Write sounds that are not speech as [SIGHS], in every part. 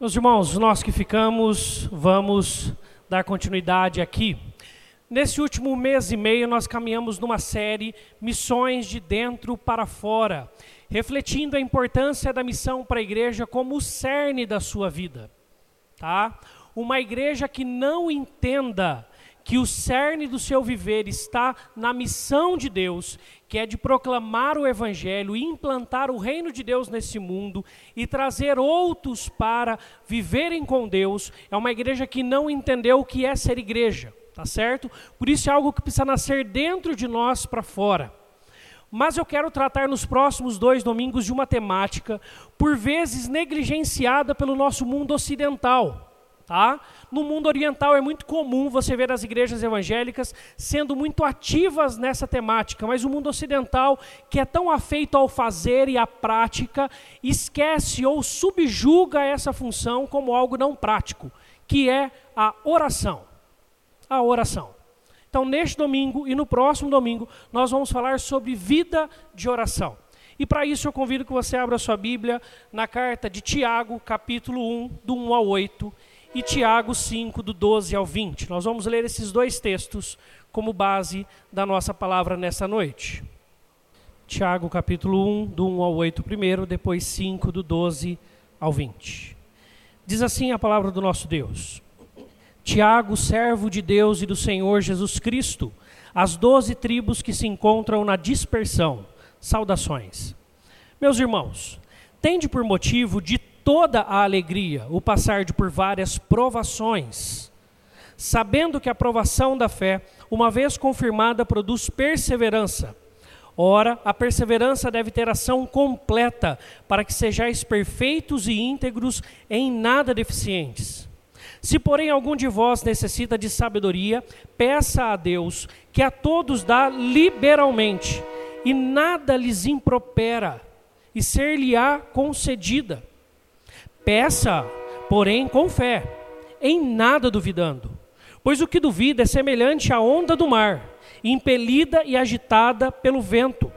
Meus irmãos, nós que ficamos, vamos dar continuidade aqui. Nesse último mês e meio, nós caminhamos numa série Missões de Dentro para Fora, refletindo a importância da missão para a igreja como o cerne da sua vida. Tá? Uma igreja que não entenda que o cerne do seu viver está na missão de Deus, que é de proclamar o Evangelho, implantar o reino de Deus nesse mundo e trazer outros para viverem com Deus, é uma igreja que não entendeu o que é ser igreja, tá certo? Por isso é algo que precisa nascer dentro de nós para fora. Mas eu quero tratar nos próximos dois domingos de uma temática, por vezes negligenciada pelo nosso mundo ocidental Tá? No mundo oriental é muito comum você ver as igrejas evangélicas sendo muito ativas nessa temática, mas o mundo ocidental, que é tão afeito ao fazer e à prática, esquece ou subjuga essa função como algo não prático, que é a oração. A oração. Então, neste domingo e no próximo domingo, nós vamos falar sobre vida de oração. E para isso eu convido que você abra sua Bíblia na carta de Tiago, capítulo 1, do 1 ao 8 e Tiago 5, do 12 ao 20. Nós vamos ler esses dois textos como base da nossa palavra nessa noite. Tiago capítulo 1, do 1 ao 8 primeiro, depois 5, do 12 ao 20. Diz assim a palavra do nosso Deus. Tiago, servo de Deus e do Senhor Jesus Cristo, as doze tribos que se encontram na dispersão, saudações. Meus irmãos, tende por motivo de toda a alegria o passar de por várias provações, sabendo que a provação da fé, uma vez confirmada, produz perseverança. Ora, a perseverança deve ter ação completa, para que sejais perfeitos e íntegros, em nada deficientes. Se, porém, algum de vós necessita de sabedoria, peça a Deus, que a todos dá liberalmente, e nada lhes impropera, e ser-lhe-á concedida. Peça, porém, com fé, em nada duvidando. Pois o que duvida é semelhante à onda do mar, impelida e agitada pelo vento.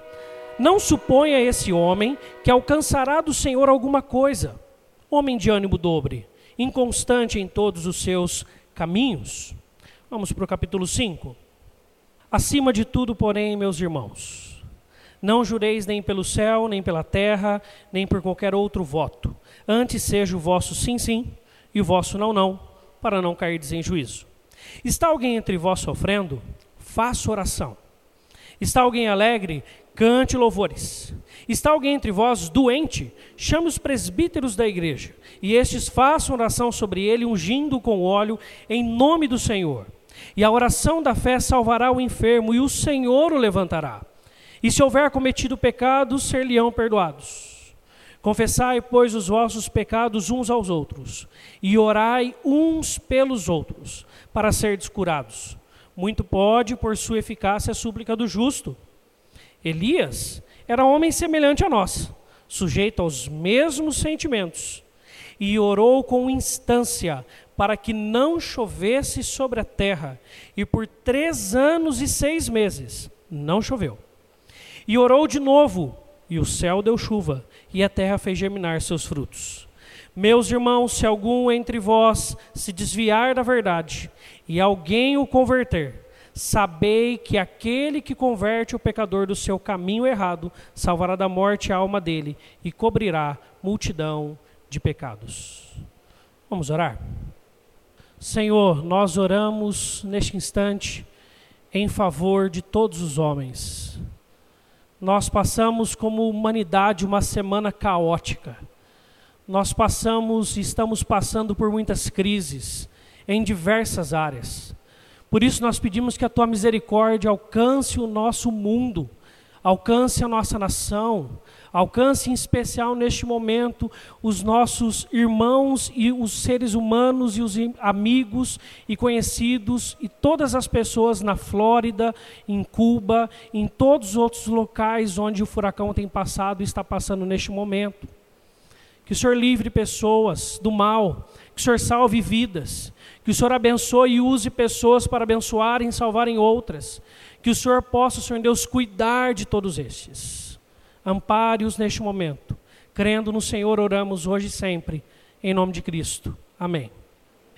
Não suponha esse homem que alcançará do Senhor alguma coisa. Homem de ânimo dobre, inconstante em todos os seus caminhos. Vamos para o capítulo 5. Acima de tudo, porém, meus irmãos, não jureis nem pelo céu, nem pela terra, nem por qualquer outro voto Antes seja o vosso sim, sim e o vosso não, não, para não cair em juízo. Está alguém entre vós sofrendo? Faça oração. Está alguém alegre? Cante louvores. Está alguém entre vós doente? Chame os presbíteros da igreja, e estes façam oração sobre ele, ungindo com óleo, em nome do Senhor. E a oração da fé salvará o enfermo, e o Senhor o levantará. E se houver cometido pecados, ser-lhe-ão perdoados. Confessai, pois, os vossos pecados uns aos outros, e orai uns pelos outros, para serdes curados. Muito pode, por sua eficácia, a súplica do justo. Elias era homem semelhante a nós, sujeito aos mesmos sentimentos, e orou com instância para que não chovesse sobre a terra, e por três anos e seis meses não choveu. E orou de novo, e o céu deu chuva, e a terra fez germinar seus frutos. Meus irmãos, se algum entre vós se desviar da verdade e alguém o converter, sabei que aquele que converte o pecador do seu caminho errado salvará da morte a alma dele e cobrirá multidão de pecados. Vamos orar? Senhor, nós oramos neste instante em favor de todos os homens nós passamos como humanidade uma semana caótica. Nós passamos e estamos passando por muitas crises em diversas áreas. Por isso nós pedimos que a tua misericórdia alcance o nosso mundo, alcance a nossa nação, Alcance em especial neste momento os nossos irmãos e os seres humanos e os amigos e conhecidos e todas as pessoas na Flórida, em Cuba, em todos os outros locais onde o furacão tem passado e está passando neste momento. Que o Senhor livre pessoas do mal, que o Senhor salve vidas, que o Senhor abençoe e use pessoas para abençoarem e salvarem outras. Que o Senhor possa, Senhor Deus, cuidar de todos estes. Ampare-os neste momento. Crendo no Senhor, oramos hoje e sempre. em nome de Cristo. Amém.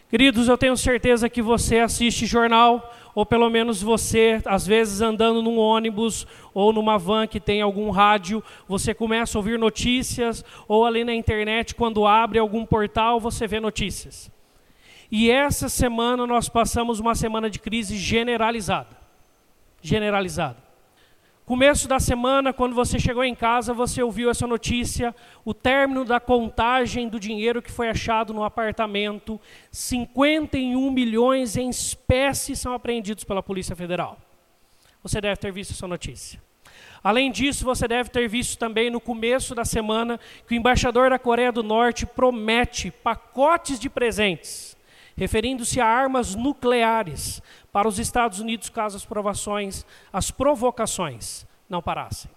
Queridos, eu tenho certeza que você assiste jornal, ou pelo menos você, às vezes andando num ônibus ou numa van que tem algum rádio, você começa a ouvir notícias, ou ali na internet, quando abre algum portal, você vê notícias. E essa semana nós passamos uma semana de crise generalizada. Generalizada. Começo da semana, quando você chegou em casa, você ouviu essa notícia, o término da contagem do dinheiro que foi achado no apartamento, 51 milhões em espécies são apreendidos pela Polícia Federal. Você deve ter visto essa notícia. Além disso, você deve ter visto também no começo da semana que o embaixador da Coreia do Norte promete pacotes de presentes, referindo-se a armas nucleares para os Estados Unidos caso as provações, as provocações não parassem.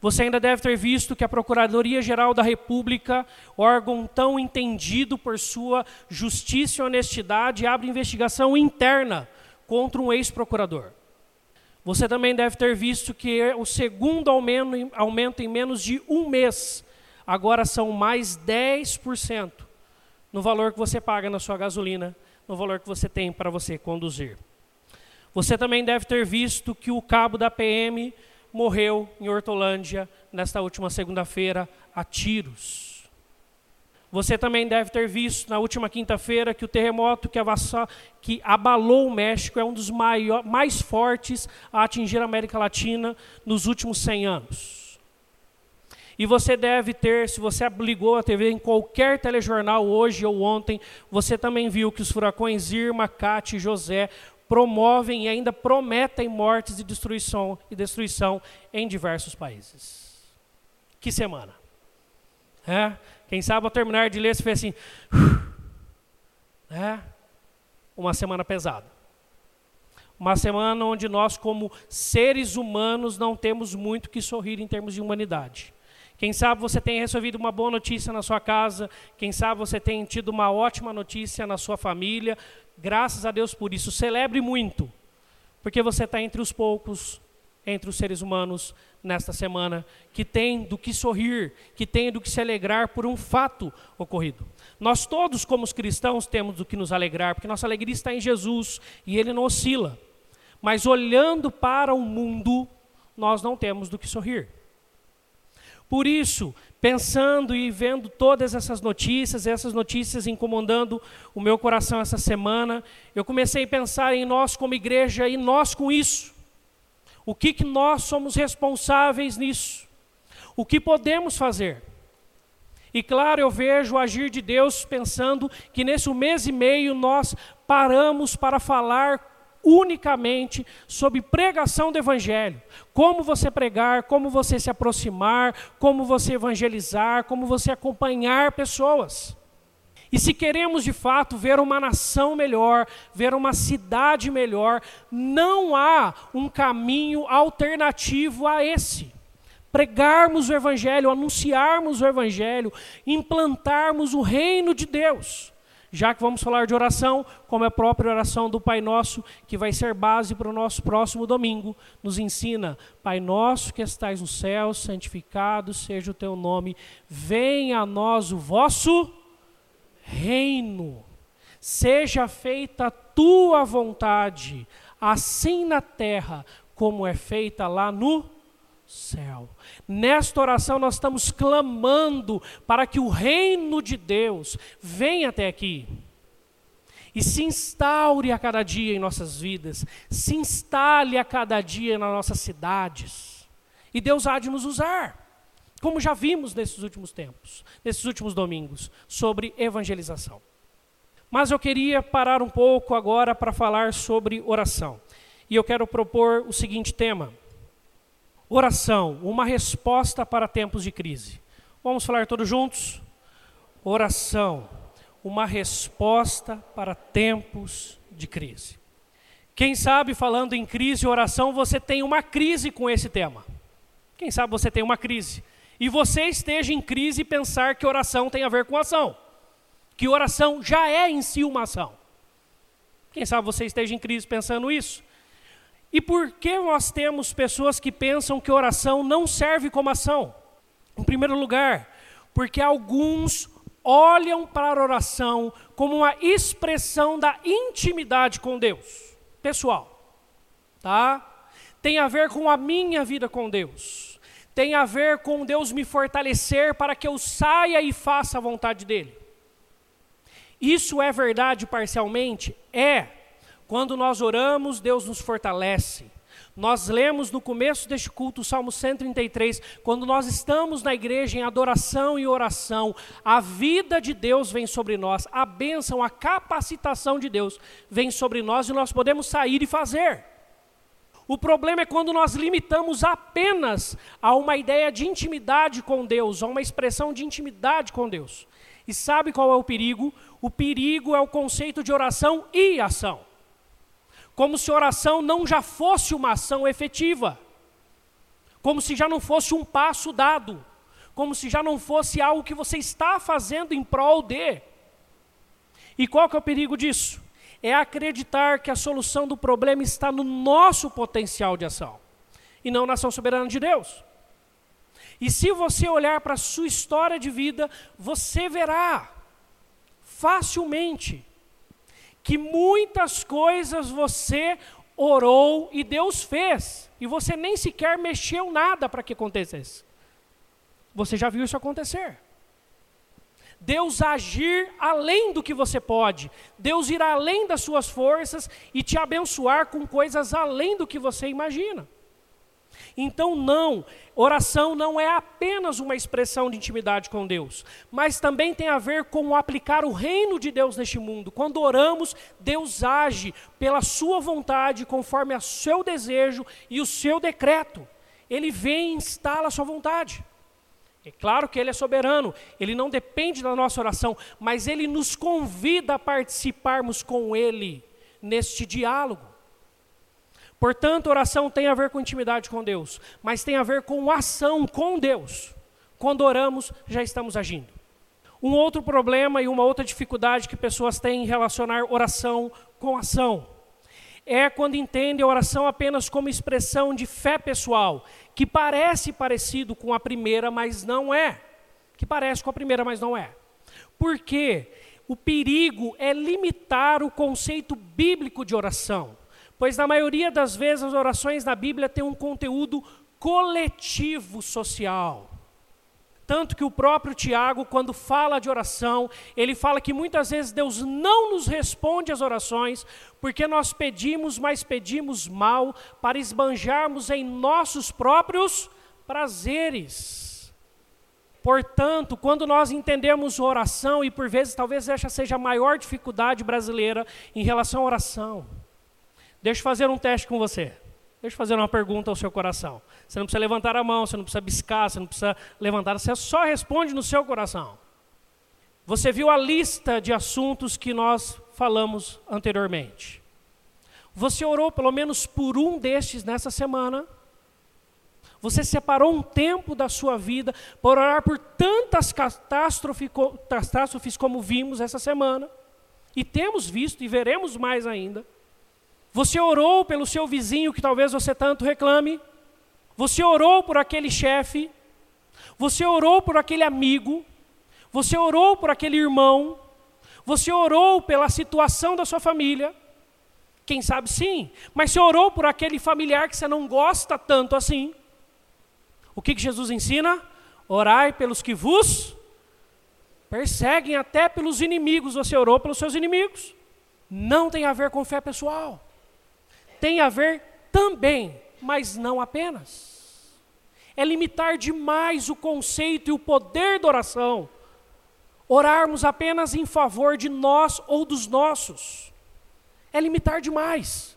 Você ainda deve ter visto que a Procuradoria-Geral da República, órgão tão entendido por sua justiça e honestidade, abre investigação interna contra um ex-procurador. Você também deve ter visto que o segundo aumento, aumento em menos de um mês, agora são mais 10% no valor que você paga na sua gasolina no valor que você tem para você conduzir. Você também deve ter visto que o cabo da PM morreu em Hortolândia nesta última segunda-feira a tiros. Você também deve ter visto na última quinta-feira que o terremoto que, avassa, que, abalou o México é um dos maior, mais fortes a atingir a América Latina nos últimos 100 anos. E você deve ter, se você ligou a TV em qualquer telejornal hoje ou ontem, você também viu que os furacões Irma, Cate e José promovem e ainda prometem mortes e destruição, e destruição em diversos países. Que semana! É? Quem sabe ao terminar de ler, você fez assim. [SIGHS] É? Uma semana pesada. Uma semana onde nós, como seres humanos, não temos muito que sorrir em termos de humanidade. Quem sabe você tem recebido uma boa notícia na sua casa, quem sabe você tem tido uma ótima notícia na sua família. Graças a Deus por isso. Celebre muito, porque você está entre os poucos, entre os seres humanos nesta semana, que tem do que sorrir, que tem do que se alegrar por um fato ocorrido. Nós todos, como os cristãos, temos do que nos alegrar, porque nossa alegria está em Jesus e ele não oscila. Mas olhando para o mundo, nós não temos do que sorrir. Por isso, pensando e vendo todas essas notícias, essas notícias incomodando o meu coração essa semana, eu comecei a pensar em nós como igreja e nós com isso. O que, que nós somos responsáveis nisso? O que podemos fazer? E claro, eu vejo o agir de Deus pensando que nesse mês e meio nós paramos para falar unicamente sobre pregação do Evangelho. Como você pregar, como você se aproximar, como você evangelizar, como você acompanhar pessoas. E se queremos de fato ver uma nação melhor, ver uma cidade melhor, não há um caminho alternativo a esse. Pregarmos o Evangelho, anunciarmos o Evangelho, implantarmos o reino de Deus. Já que vamos falar de oração, como é a própria oração do Pai Nosso, que vai ser base para o nosso próximo domingo, nos ensina: Pai Nosso que estais no céu, santificado seja o teu nome, venha a nós o vosso reino, seja feita a tua vontade, assim na terra como é feita lá no céu. Nesta oração nós estamos clamando para que o reino de Deus venha até aqui e se instaure a cada dia em nossas vidas, se instale a cada dia nas nossas cidades. E Deus há de nos usar, como já vimos nesses últimos tempos, nesses últimos domingos, sobre evangelização. Mas eu queria parar um pouco agora para falar sobre oração. E eu quero propor o seguinte tema: Oração, uma resposta para tempos de crise. Vamos falar todos juntos? Oração, uma resposta para tempos de crise. Quem sabe, falando em crise e oração, você tem uma crise com esse tema. Quem sabe você tem uma crise. E você esteja em crise e pensar que oração tem a ver com ação. Que oração já é em si uma ação. Quem sabe você esteja em crise pensando isso. E por que nós temos pessoas que pensam que oração não serve como ação? Em primeiro lugar, porque alguns olham para a oração como uma expressão da intimidade com Deus, pessoal, tá? Tem a ver com a minha vida com Deus. Tem a ver com Deus me fortalecer para que eu saia e faça a vontade dele. Isso é verdade parcialmente? É. Quando nós oramos, Deus nos fortalece. Nós lemos no começo deste culto o Salmo 133, quando nós estamos na igreja em adoração e oração, a vida de Deus vem sobre nós, a bênção, a capacitação de Deus vem sobre nós e nós podemos sair e fazer. O problema é quando nós limitamos apenas a uma ideia de intimidade com Deus, a uma expressão de intimidade com Deus. E sabe qual é o perigo? O perigo é o conceito de oração e ação como se oração não já fosse uma ação efetiva, como se já não fosse um passo dado, como se já não fosse algo que você está fazendo em prol de. E qual que é o perigo disso? É acreditar que a solução do problema está no nosso potencial de ação e não na ação soberana de Deus. E se você olhar para a sua história de vida, você verá facilmente que muitas coisas você orou e Deus fez, e você nem sequer mexeu nada para que acontecesse. Você já viu isso acontecer. Deus agir além do que você pode, Deus ir além das suas forças e te abençoar com coisas além do que você imagina. Então, não, oração não é apenas uma expressão de intimidade com Deus, mas também tem a ver com aplicar o reino de Deus neste mundo. Quando oramos, Deus age pela sua vontade, conforme o seu desejo e o seu decreto. Ele vem e instala a sua vontade. É claro que Ele é soberano, Ele não depende da nossa oração, mas Ele nos convida a participarmos com Ele neste diálogo. Portanto, oração tem a ver com intimidade com Deus, mas tem a ver com ação com Deus. Quando oramos, já estamos agindo. Um outro problema e uma outra dificuldade que pessoas têm em relacionar oração com ação é quando entendem a oração apenas como expressão de fé pessoal, que parece parecido com a primeira, mas não é. Que parece com a primeira, mas não é. Por quê? O perigo é limitar o conceito bíblico de oração pois na maioria das vezes as orações na Bíblia têm um conteúdo coletivo social. Tanto que o próprio Tiago, quando fala de oração, ele fala que muitas vezes Deus não nos responde às orações, porque nós pedimos, mas pedimos mal, para esbanjarmos em nossos próprios prazeres. Portanto, quando nós entendemos oração, e por vezes talvez essa seja a maior dificuldade brasileira em relação à oração, Deixa eu fazer um teste com você. Deixa eu fazer uma pergunta ao seu coração. Você não precisa levantar a mão, você não precisa biscar, você não precisa levantar, você só responde no seu coração. Você viu a lista de assuntos que nós falamos anteriormente. Você orou pelo menos por um destes nessa semana. Você separou um tempo da sua vida para orar por tantas catástrofes como vimos essa semana. E temos visto e veremos mais ainda. Você orou pelo seu vizinho que talvez você tanto reclame? Você orou por aquele chefe? Você orou por aquele amigo? Você orou por aquele irmão? Você orou pela situação da sua família? Quem sabe sim, mas você orou por aquele familiar que você não gosta tanto assim? O que, que Jesus ensina? Orai pelos que vos perseguem, até pelos inimigos. Você orou pelos seus inimigos. Não tem a ver com fé pessoal tem a ver também, mas não apenas. É limitar demais o conceito e o poder da oração. Orarmos apenas em favor de nós ou dos nossos. É limitar demais.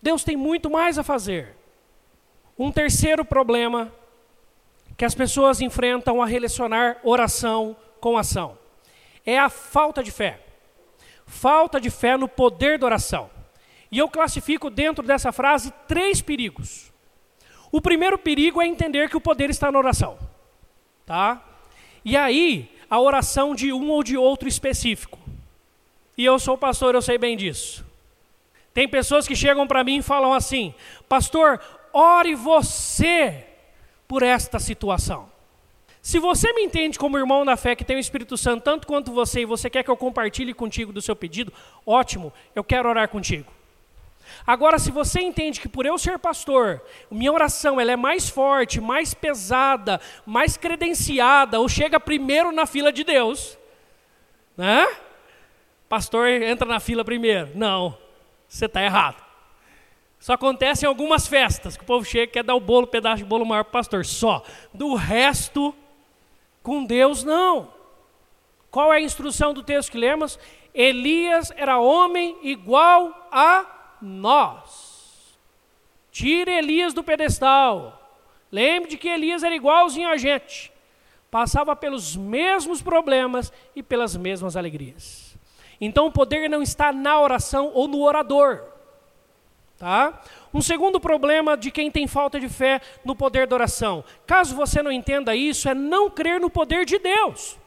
Deus tem muito mais a fazer. Um terceiro problema que as pessoas enfrentam a relacionar oração com ação é a falta de fé. Falta de fé no poder da oração. E eu classifico dentro dessa frase três perigos. O primeiro perigo é entender que o poder está na oração. Tá? E aí, a oração de um ou de outro específico. E eu sou pastor, eu sei bem disso. Tem pessoas que chegam para mim e falam assim: Pastor, ore você por esta situação. Se você me entende como irmão da fé que tem o Espírito Santo tanto quanto você e você quer que eu compartilhe contigo do seu pedido, ótimo, eu quero orar contigo. Agora, se você entende que por eu ser pastor, minha oração ela é mais forte, mais pesada, mais credenciada, ou chega primeiro na fila de Deus, né? Pastor entra na fila primeiro. Não, você está errado. Só acontece em algumas festas, que o povo chega e quer dar o bolo, pedaço de bolo maior para o pastor. Só. Do resto, com Deus, não. Qual é a instrução do texto que lemos? Elias era homem igual a nós. Tire Elias do pedestal. Lembre de que Elias era igualzinho a gente. Passava pelos mesmos problemas e pelas mesmas alegrias. Então o poder não está na oração ou no orador. Tá? Um segundo problema de quem tem falta de fé no poder da oração. Caso você não entenda isso, é não crer no poder de Deus.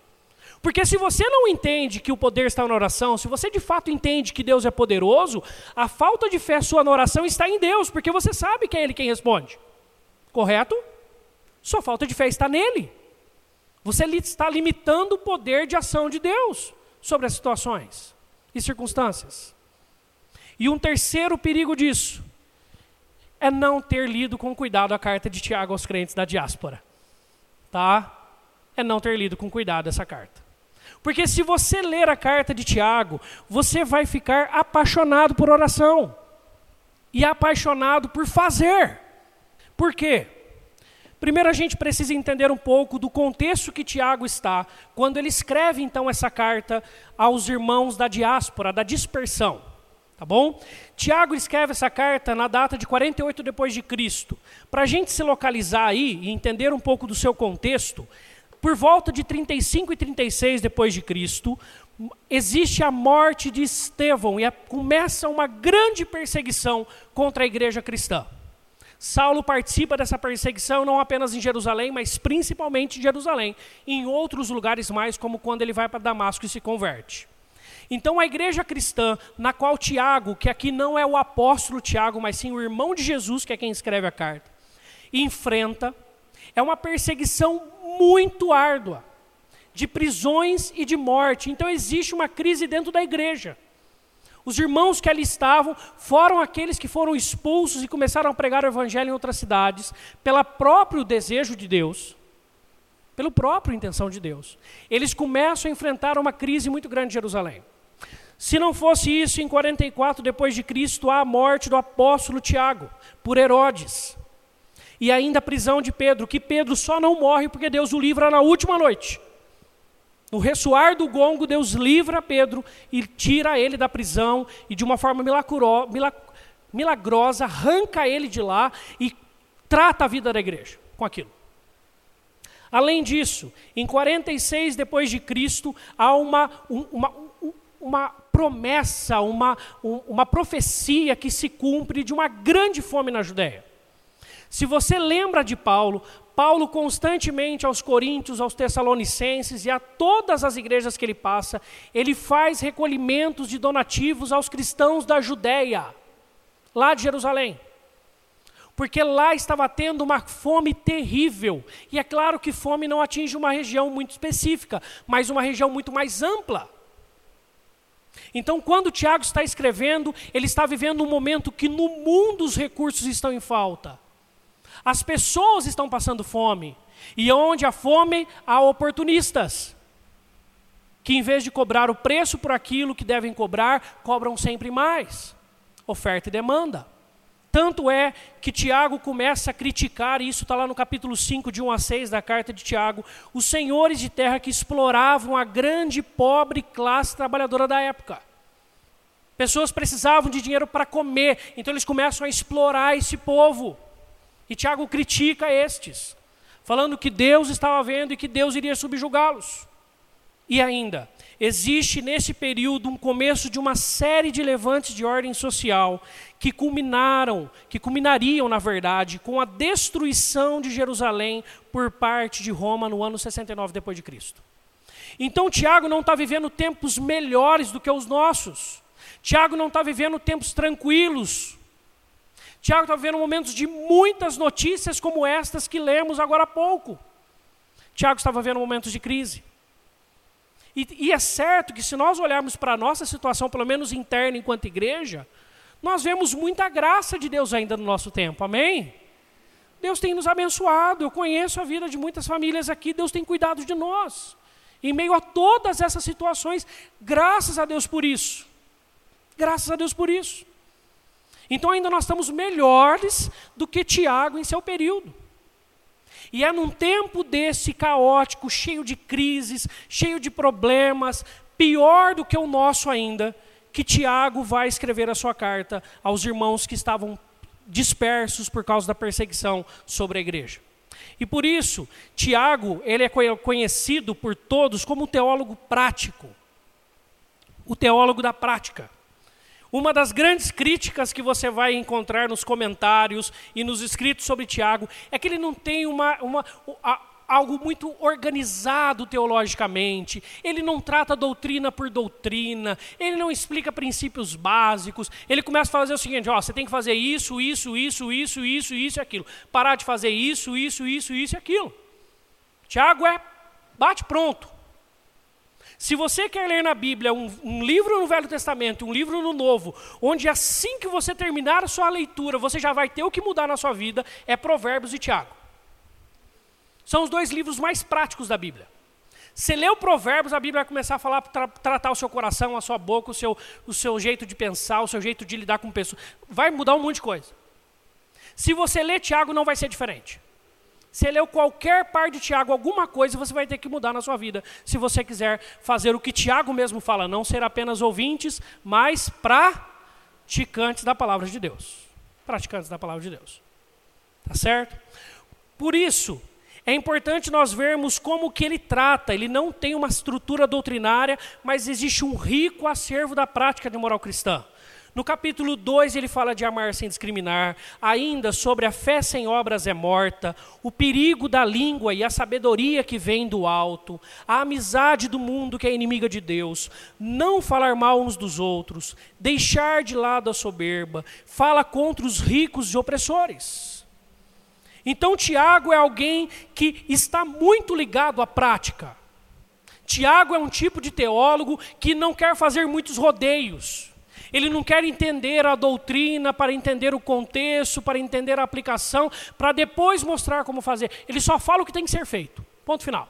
Porque se você não entende que o poder está na oração, se você de fato entende que Deus é poderoso, a falta de fé sua na oração está em Deus, porque você sabe que é Ele quem responde. Correto? Sua falta de fé está nele. Você está limitando o poder de ação de Deus sobre as situações e circunstâncias. E um terceiro perigo disso é não ter lido com cuidado a carta de Tiago aos crentes da diáspora. Tá? É não ter lido com cuidado essa carta. Porque se você ler a carta de Tiago, você vai ficar apaixonado por oração e apaixonado por fazer. Por quê? Primeiro a gente precisa entender um pouco do contexto que Tiago está quando ele escreve então essa carta aos irmãos da diáspora, da dispersão. Tá bom? Tiago escreve essa carta na data de 48 depois de Cristo. Para a gente se localizar aí e entender um pouco do seu contexto, por volta de 35 e 36 depois de Cristo, existe a morte de Estevão e começa uma grande perseguição contra a igreja cristã. Saulo participa dessa perseguição não apenas em Jerusalém, mas principalmente em Jerusalém, e em outros lugares mais, como quando ele vai para Damasco e se converte. Então, a igreja cristã, na qual Tiago, que aqui não é o apóstolo Tiago, mas sim o irmão de Jesus, que é quem escreve a carta, enfrenta, é uma perseguição muito árdua, de prisões e de morte. Então, existe uma crise dentro da igreja. Os irmãos que ali estavam foram aqueles que foram expulsos e começaram a pregar o evangelho em outras cidades, pelo próprio desejo de Deus pela própria intenção de Deus. Eles começam a enfrentar uma crise muito grande em Jerusalém. Se não fosse isso, em 44 depois de Cristo, há a morte do apóstolo Tiago por Herodes. E ainda a prisão de Pedro, que Pedro só não morre porque Deus o livra na última noite. No ressoar do gongo, Deus livra Pedro e tira ele da prisão e de uma forma milagrosa arranca ele de lá e trata a vida da igreja com aquilo. Além disso, em 46 depois de Cristo, há uma, uma, uma promessa, uma, uma profecia que se cumpre de uma grande fome na Judéia. Se você lembra de Paulo, Paulo constantemente aos Coríntios, aos Tessalonicenses e a todas as igrejas que ele passa, ele faz recolhimentos de donativos aos cristãos da Judéia, lá de Jerusalém. Porque lá estava tendo uma fome terrível. E é claro que fome não atinge uma região muito específica, mas uma região muito mais ampla. Então, quando Tiago está escrevendo, ele está vivendo um momento que no mundo os recursos estão em falta. As pessoas estão passando fome. E onde há fome, há oportunistas. Que em vez de cobrar o preço por aquilo que devem cobrar, cobram sempre mais. Oferta e demanda. Tanto é que Tiago começa a criticar, e isso está lá no capítulo 5, de 1 a 6 da carta de Tiago, os senhores de terra que exploravam a grande pobre classe trabalhadora da época. Pessoas precisavam de dinheiro para comer, então eles começam a explorar esse povo. E Tiago critica estes, falando que Deus estava vendo e que Deus iria subjugá-los. E ainda, existe nesse período um começo de uma série de levantes de ordem social que culminaram, que culminariam, na verdade, com a destruição de Jerusalém por parte de Roma no ano 69 depois de Cristo. Então Tiago não está vivendo tempos melhores do que os nossos. Tiago não está vivendo tempos tranquilos. Tiago está vivendo momentos de muitas notícias como estas que lemos agora há pouco. Tiago estava vendo momentos de crise. E, e é certo que se nós olharmos para a nossa situação, pelo menos interna enquanto igreja, nós vemos muita graça de Deus ainda no nosso tempo, amém? Deus tem nos abençoado, eu conheço a vida de muitas famílias aqui, Deus tem cuidado de nós. Em meio a todas essas situações, graças a Deus por isso. Graças a Deus por isso. Então ainda nós estamos melhores do que Tiago em seu período. E é num tempo desse caótico, cheio de crises, cheio de problemas, pior do que o nosso ainda, que Tiago vai escrever a sua carta aos irmãos que estavam dispersos por causa da perseguição sobre a igreja. E por isso, Tiago, ele é conhecido por todos como teólogo prático. O teólogo da prática. Uma das grandes críticas que você vai encontrar nos comentários e nos escritos sobre Tiago é que ele não tem uma, uma, algo muito organizado teologicamente, ele não trata doutrina por doutrina, ele não explica princípios básicos, ele começa a fazer o seguinte: ó, você tem que fazer isso, isso, isso, isso, isso, isso e aquilo. Parar de fazer isso, isso, isso, isso e aquilo. Tiago é bate pronto. Se você quer ler na Bíblia um, um, livro no Velho Testamento, um livro no Novo, onde assim que você terminar a sua leitura, você já vai ter o que mudar na sua vida, é Provérbios e Tiago. São os dois livros mais práticos da Bíblia. Você lê o Provérbios, a Bíblia vai começar a falar, tra tratar o seu coração, a sua boca, o seu, o seu jeito de pensar, o seu jeito de lidar com pessoas. Vai mudar um monte de coisa. Se você ler Tiago, não vai ser diferente. Se leu qualquer par de Tiago, alguma coisa, você vai ter que mudar na sua vida. Se você quiser fazer o que Tiago mesmo fala, não ser apenas ouvintes, mas praticantes da palavra de Deus. Praticantes da palavra de Deus. Tá certo? Por isso, é importante nós vermos como que ele trata. Ele não tem uma estrutura doutrinária, mas existe um rico acervo da prática de moral cristã. No capítulo 2 ele fala de amar sem discriminar, ainda sobre a fé sem obras é morta, o perigo da língua e a sabedoria que vem do alto, a amizade do mundo que é inimiga de Deus, não falar mal uns dos outros, deixar de lado a soberba, fala contra os ricos e opressores. Então Tiago é alguém que está muito ligado à prática. Tiago é um tipo de teólogo que não quer fazer muitos rodeios. Ele não quer entender a doutrina para entender o contexto, para entender a aplicação, para depois mostrar como fazer. Ele só fala o que tem que ser feito. Ponto final.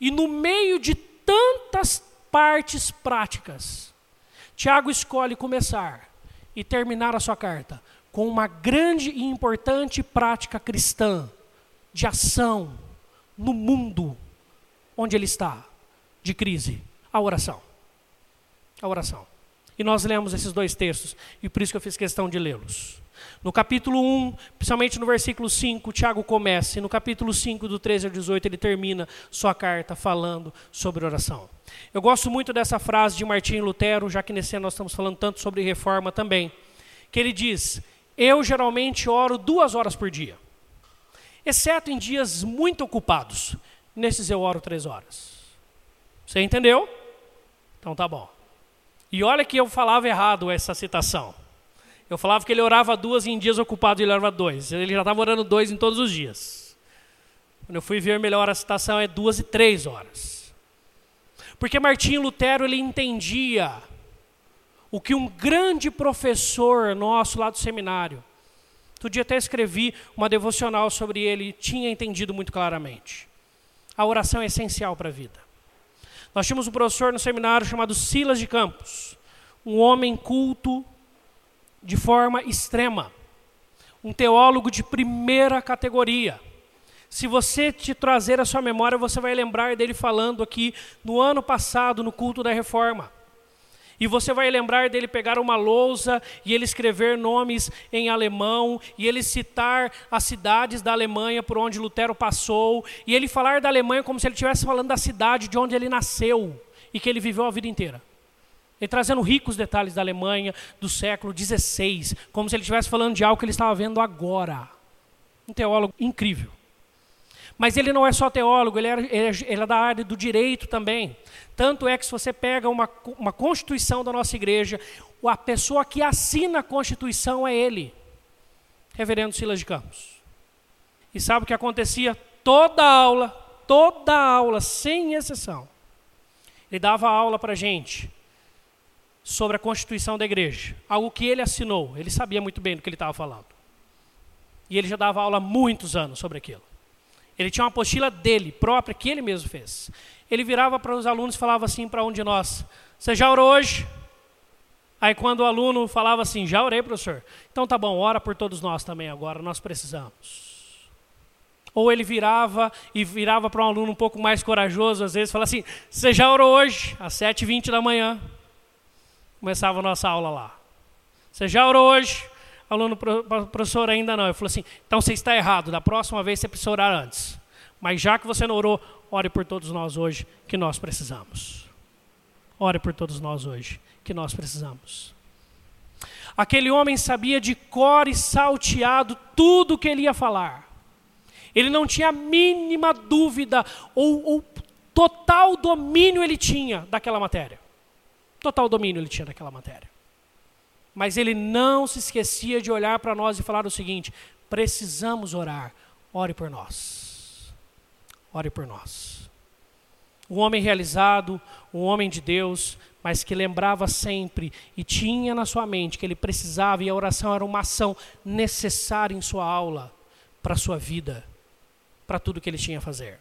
E no meio de tantas partes práticas, Tiago escolhe começar e terminar a sua carta com uma grande e importante prática cristã de ação no mundo onde ele está, de crise, a oração. A oração. E nós lemos esses dois textos, e por isso que eu fiz questão de lê-los. No capítulo 1, principalmente no versículo 5, Tiago começa, e no capítulo 5, do 13 ao 18, ele termina sua carta falando sobre oração. Eu gosto muito dessa frase de Martinho Lutero, já que nesse ano nós estamos falando tanto sobre reforma também, que ele diz: Eu geralmente oro duas horas por dia, exceto em dias muito ocupados. Nesses eu oro três horas. Você entendeu? Então tá bom. E olha que eu falava errado essa citação. Eu falava que ele orava duas e em dias ocupados ele orava dois. Ele já estava orando dois em todos os dias. Quando eu fui ver melhor a citação é duas e três horas. Porque Martinho Lutero ele entendia o que um grande professor nosso lá do seminário, outro dia até escrevi uma devocional sobre ele, tinha entendido muito claramente. A oração é essencial para a vida. Nós tínhamos um professor no seminário chamado Silas de Campos, um homem culto de forma extrema, um teólogo de primeira categoria. Se você te trazer a sua memória, você vai lembrar dele falando aqui no ano passado, no culto da reforma. E você vai lembrar dele pegar uma lousa e ele escrever nomes em alemão, e ele citar as cidades da Alemanha por onde Lutero passou, e ele falar da Alemanha como se ele estivesse falando da cidade de onde ele nasceu e que ele viveu a vida inteira. Ele trazendo ricos detalhes da Alemanha do século XVI, como se ele estivesse falando de algo que ele estava vendo agora. Um teólogo incrível. Mas ele não é só teólogo, ele é, ele é da área do direito também. Tanto é que se você pega uma, uma constituição da nossa igreja, a pessoa que assina a constituição é ele, reverendo Silas de Campos. E sabe o que acontecia? Toda aula, toda aula, sem exceção. Ele dava aula para a gente sobre a constituição da igreja, algo que ele assinou, ele sabia muito bem do que ele estava falando. E ele já dava aula há muitos anos sobre aquilo. Ele tinha uma apostila dele, própria, que ele mesmo fez. Ele virava para os alunos e falava assim para um de nós: Você já orou hoje? Aí quando o aluno falava assim: Já orei, professor. Então tá bom, ora por todos nós também agora, nós precisamos. Ou ele virava e virava para um aluno um pouco mais corajoso, às vezes, falava assim: Você já orou hoje? Às 7h20 da manhã. Começava a nossa aula lá. Você já orou hoje? Aluno, professor, ainda não. Eu falei assim: Então você está errado, da próxima vez você precisa orar antes. Mas já que você não orou, ore por todos nós hoje, que nós precisamos. Ore por todos nós hoje, que nós precisamos. Aquele homem sabia de cor e salteado tudo o que ele ia falar. Ele não tinha a mínima dúvida, ou, ou total domínio ele tinha daquela matéria. Total domínio ele tinha daquela matéria. Mas ele não se esquecia de olhar para nós e falar o seguinte: precisamos orar, ore por nós. Ore por nós. Um homem realizado, um homem de Deus, mas que lembrava sempre e tinha na sua mente que ele precisava, e a oração era uma ação necessária em sua aula, para a sua vida para tudo que ele tinha a fazer.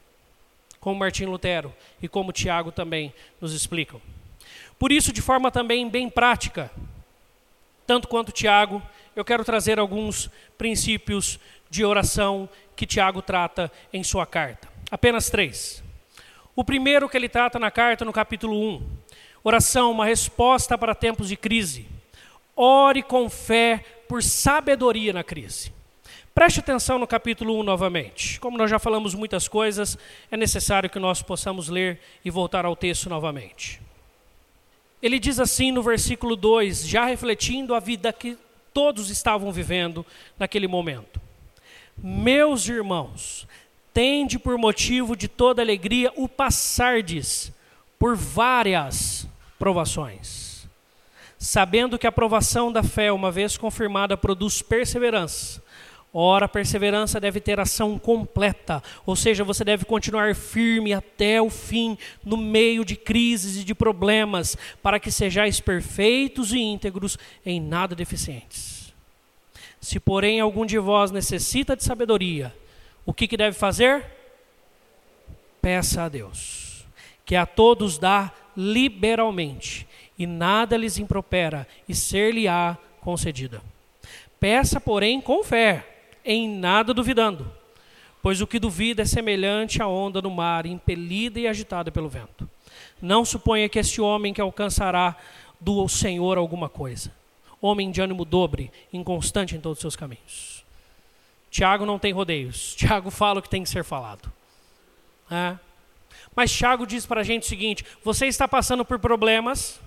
Como Martim Lutero e como Tiago também nos explicam. Por isso, de forma também bem prática, tanto quanto Tiago, eu quero trazer alguns princípios de oração que Tiago trata em sua carta. Apenas três. O primeiro que ele trata na carta, no capítulo 1, oração, uma resposta para tempos de crise. Ore com fé por sabedoria na crise. Preste atenção no capítulo 1 novamente. Como nós já falamos muitas coisas, é necessário que nós possamos ler e voltar ao texto novamente. Ele diz assim no versículo 2, já refletindo a vida que todos estavam vivendo naquele momento: Meus irmãos, tende por motivo de toda alegria o passardes por várias provações, sabendo que a provação da fé, uma vez confirmada, produz perseverança Ora, a perseverança deve ter ação completa, ou seja, você deve continuar firme até o fim, no meio de crises e de problemas, para que sejais perfeitos e íntegros, em nada deficientes. Se, porém, algum de vós necessita de sabedoria, o que, que deve fazer? Peça a Deus, que a todos dá liberalmente, e nada lhes impropera, e ser-lhe-á concedida. Peça, porém, com fé em nada duvidando, pois o que duvida é semelhante à onda no mar, impelida e agitada pelo vento. Não suponha que este homem que alcançará do Senhor alguma coisa. Homem de ânimo dobre, inconstante em todos os seus caminhos. Tiago não tem rodeios. [LAUGHS] Tiago fala o que tem que ser falado. É. Mas Tiago diz para a gente o seguinte: você está passando por problemas,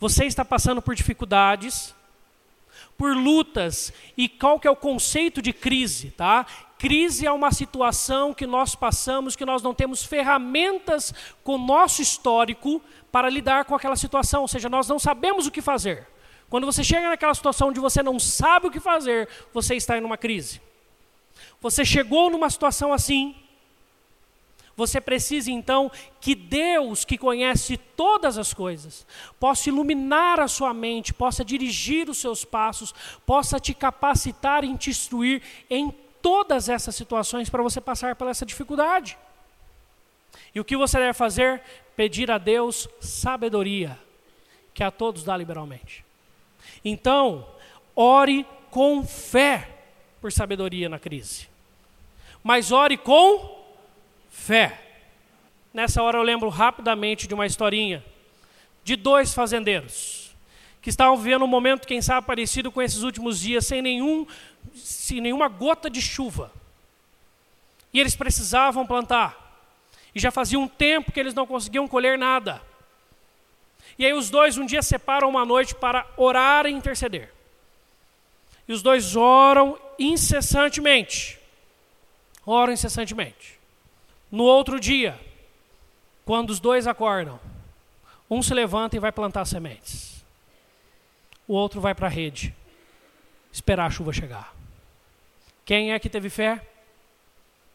você está passando por dificuldades, por lutas. E qual que é o conceito de crise, tá? Crise é uma situação que nós passamos, que nós não temos ferramentas com o nosso histórico para lidar com aquela situação, ou seja, nós não sabemos o que fazer. Quando você chega naquela situação onde você não sabe o que fazer, você está em uma crise. Você chegou numa situação assim, você precisa então que Deus, que conhece todas as coisas, possa iluminar a sua mente, possa dirigir os seus passos, possa te capacitar e te instruir em todas essas situações para você passar por essa dificuldade. E o que você deve fazer? Pedir a Deus sabedoria, que a todos dá liberalmente. Então, ore com fé por sabedoria na crise. Mas ore com fé. Nessa hora eu lembro rapidamente de uma historinha de dois fazendeiros que estavam vivendo um momento, quem sabe, parecido com esses últimos dias, sem, nenhum, sem nenhuma gota de chuva. E eles precisavam plantar. E já fazia um tempo que eles não conseguiam colher nada. E aí os dois um dia separam uma noite para orar e interceder. E os dois oram incessantemente. Oram incessantemente. No outro dia, quando os dois acordam, um se levanta e vai plantar sementes. O outro vai para a rede, esperar a chuva chegar. Quem é que teve fé?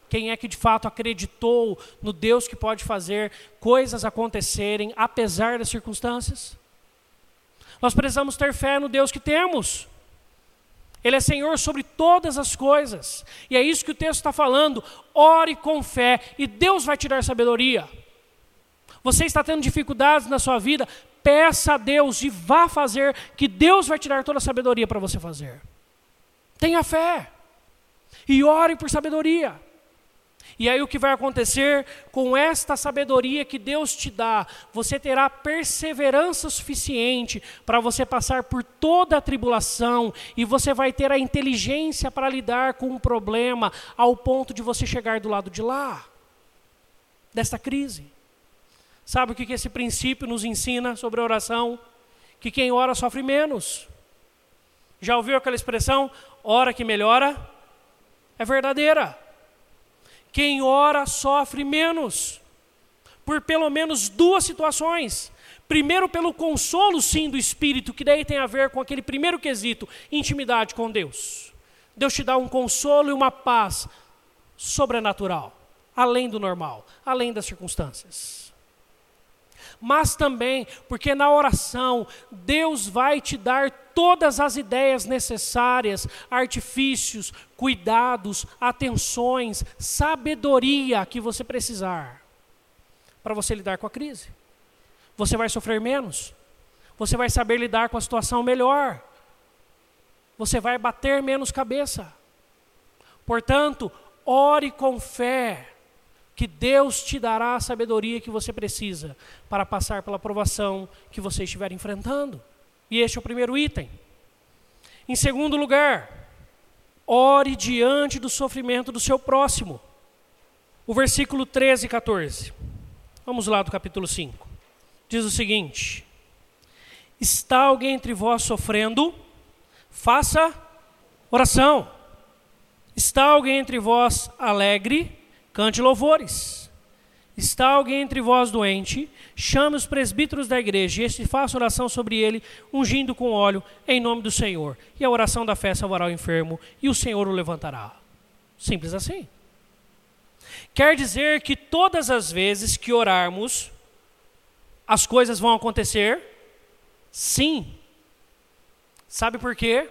quem é que de fato acreditou no Deus que pode fazer coisas acontecerem apesar das circunstâncias? Nós precisamos ter fé no Deus que temos. Ele é Senhor sobre todas as coisas. E é isso que o texto está falando. Ore com fé e Deus vai te dar sabedoria. Você está tendo dificuldades na sua vida, peça a Deus e vá fazer, que Deus vai te dar toda a sabedoria para você fazer. Tenha fé e ore por sabedoria. E aí o que vai acontecer com esta sabedoria que Deus te dá? Você terá perseverança suficiente para você passar por toda a tribulação e você vai ter a inteligência para lidar com um problema ao ponto de você chegar do lado de lá desta crise. Sabe o que esse princípio nos ensina sobre a oração? Que quem ora sofre menos. Já ouviu aquela expressão? Ora que melhora? É verdadeira. Quem ora sofre menos. Por pelo menos duas situações. Primeiro, pelo consolo, sim, do Espírito, que daí tem a ver com aquele primeiro quesito, intimidade com Deus. Deus te dá um consolo e uma paz sobrenatural, além do normal, além das circunstâncias mas também porque na oração Deus vai te dar todas as ideias necessárias, artifícios, cuidados, atenções, sabedoria que você precisar para você lidar com a crise. Você vai sofrer menos, você vai saber lidar com a situação melhor, você vai bater menos cabeça. Portanto, ore com fé que Deus te dará a sabedoria que você precisa para passar pela provação que você estiver enfrentando. E este é o primeiro item. Em segundo lugar, ore diante do sofrimento do seu próximo. O versículo 13 e 14. Vamos lá do capítulo 5. Diz o seguinte: Está alguém entre vós sofrendo? Faça oração. Está alguém entre vós alegre? Cante louvores. Está alguém entre vós doente? Chame os presbíteros da igreja e este faça oração sobre ele, ungindo com óleo, em nome do Senhor. E a oração da fé salvará o enfermo, e o Senhor o levantará. Simples assim. Quer dizer que todas as vezes que orarmos, as coisas vão acontecer? Sim. Sabe por quê?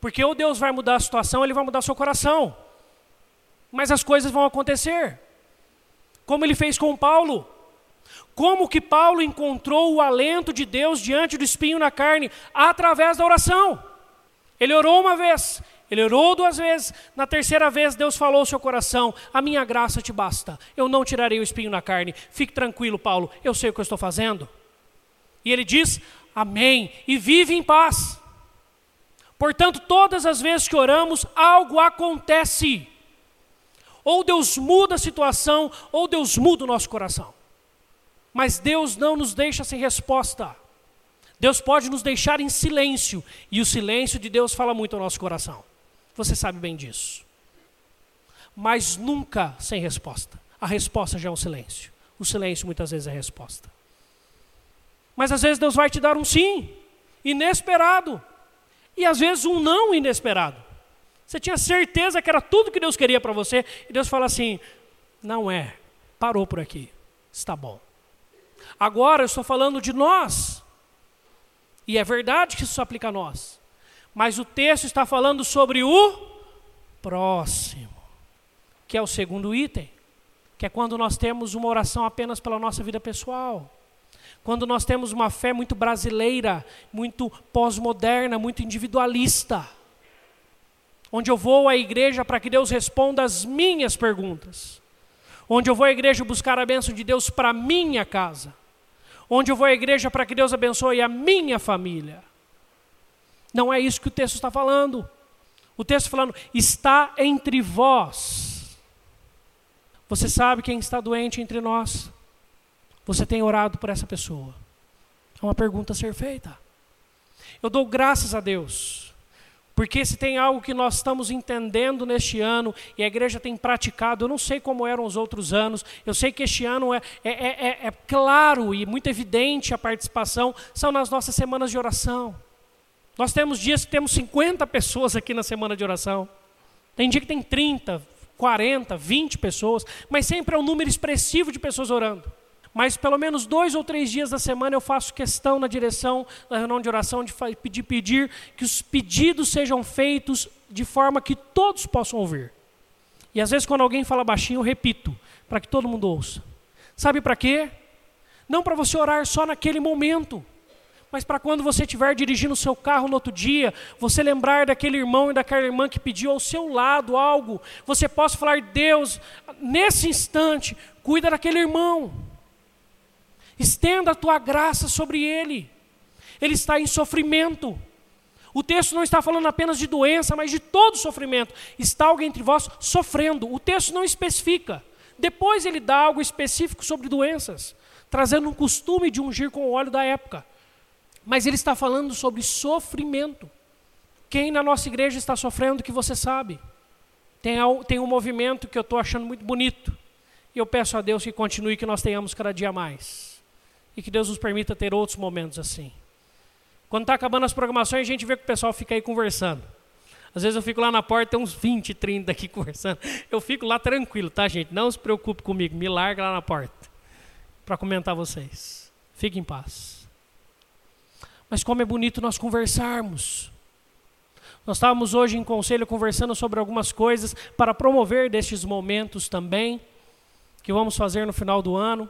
Porque ou Deus vai mudar a situação, ele vai mudar seu coração mas as coisas vão acontecer. Como ele fez com Paulo. Como que Paulo encontrou o alento de Deus diante do espinho na carne? Através da oração. Ele orou uma vez, ele orou duas vezes, na terceira vez Deus falou ao seu coração: A minha graça te basta, eu não tirarei o espinho na carne. Fique tranquilo, Paulo, eu sei o que eu estou fazendo. E ele diz: Amém, e vive em paz. Portanto, todas as vezes que oramos, algo acontece. Ou Deus muda a situação, ou Deus muda o nosso coração. Mas Deus não nos deixa sem resposta. Deus pode nos deixar em silêncio, e o silêncio de Deus fala muito ao nosso coração. Você sabe bem disso. Mas nunca sem resposta. A resposta já é um silêncio. O silêncio muitas vezes é a resposta. Mas às vezes Deus vai te dar um sim, inesperado, e às vezes um não inesperado. Você tinha certeza que era tudo que Deus queria para você, e Deus fala assim: não é, parou por aqui, está bom. Agora eu estou falando de nós, e é verdade que isso aplica a nós, mas o texto está falando sobre o próximo, que é o segundo item, que é quando nós temos uma oração apenas pela nossa vida pessoal. Quando nós temos uma fé muito brasileira, muito pós-moderna, muito individualista onde eu vou à igreja para que Deus responda as minhas perguntas, onde eu vou à igreja buscar a bênção de Deus para minha casa, onde eu vou à igreja para que Deus abençoe a minha família. Não é isso que o texto está falando. O texto falando, está entre vós. Você sabe quem está doente entre nós? Você tem orado por essa pessoa? É uma pergunta a ser feita. Eu dou graças a Deus porque se tem algo que nós estamos entendendo neste ano e a igreja tem praticado, eu não sei como eram os outros anos, eu sei que este ano é, é, é, é, é claro e muito evidente a participação, são nas nossas semanas de oração. Nós temos dias que temos 50 pessoas aqui na semana de oração. Tem dia que tem 30, 40, 20 pessoas, mas sempre é um número expressivo de pessoas orando. Mas pelo menos dois ou três dias da semana eu faço questão na direção da reunião de oração de pedir, pedir que os pedidos sejam feitos de forma que todos possam ouvir. E às vezes quando alguém fala baixinho, eu repito, para que todo mundo ouça. Sabe para quê? Não para você orar só naquele momento, mas para quando você estiver dirigindo o seu carro no outro dia, você lembrar daquele irmão e daquela irmã que pediu ao seu lado algo, você possa falar: Deus, nesse instante, cuida daquele irmão, estenda a tua graça sobre ele, ele está em sofrimento. O texto não está falando apenas de doença, mas de todo sofrimento. Está alguém entre vós sofrendo. O texto não especifica. Depois ele dá algo específico sobre doenças, trazendo um costume de ungir com o óleo da época. Mas ele está falando sobre sofrimento. Quem na nossa igreja está sofrendo que você sabe? Tem, tem um movimento que eu estou achando muito bonito. E eu peço a Deus que continue, que nós tenhamos cada dia mais. E que Deus nos permita ter outros momentos assim. Quando está acabando as programações, a gente vê que o pessoal fica aí conversando. Às vezes eu fico lá na porta, tem uns 20, 30 aqui [LAUGHS] conversando. Eu fico lá tranquilo, tá, gente? Não se preocupe comigo, me larga lá na porta para comentar vocês. Fique em paz. Mas como é bonito nós conversarmos. Nós estávamos hoje em conselho conversando sobre algumas coisas para promover destes momentos também, que vamos fazer no final do ano.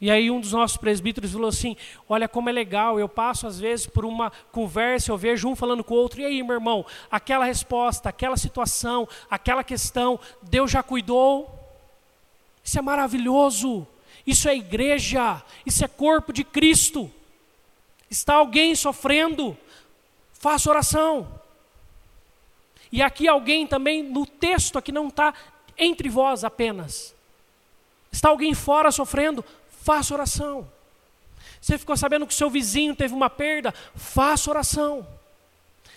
E aí um dos nossos presbíteros falou assim: Olha como é legal, eu passo às vezes por uma conversa, eu vejo um falando com o outro, e aí, meu irmão, aquela resposta, aquela situação, aquela questão, Deus já cuidou. Isso é maravilhoso. Isso é igreja, isso é corpo de Cristo. Está alguém sofrendo? Faça oração. E aqui alguém também, no texto aqui não está entre vós apenas. Está alguém fora sofrendo? Faça oração. Você ficou sabendo que seu vizinho teve uma perda? Faça oração.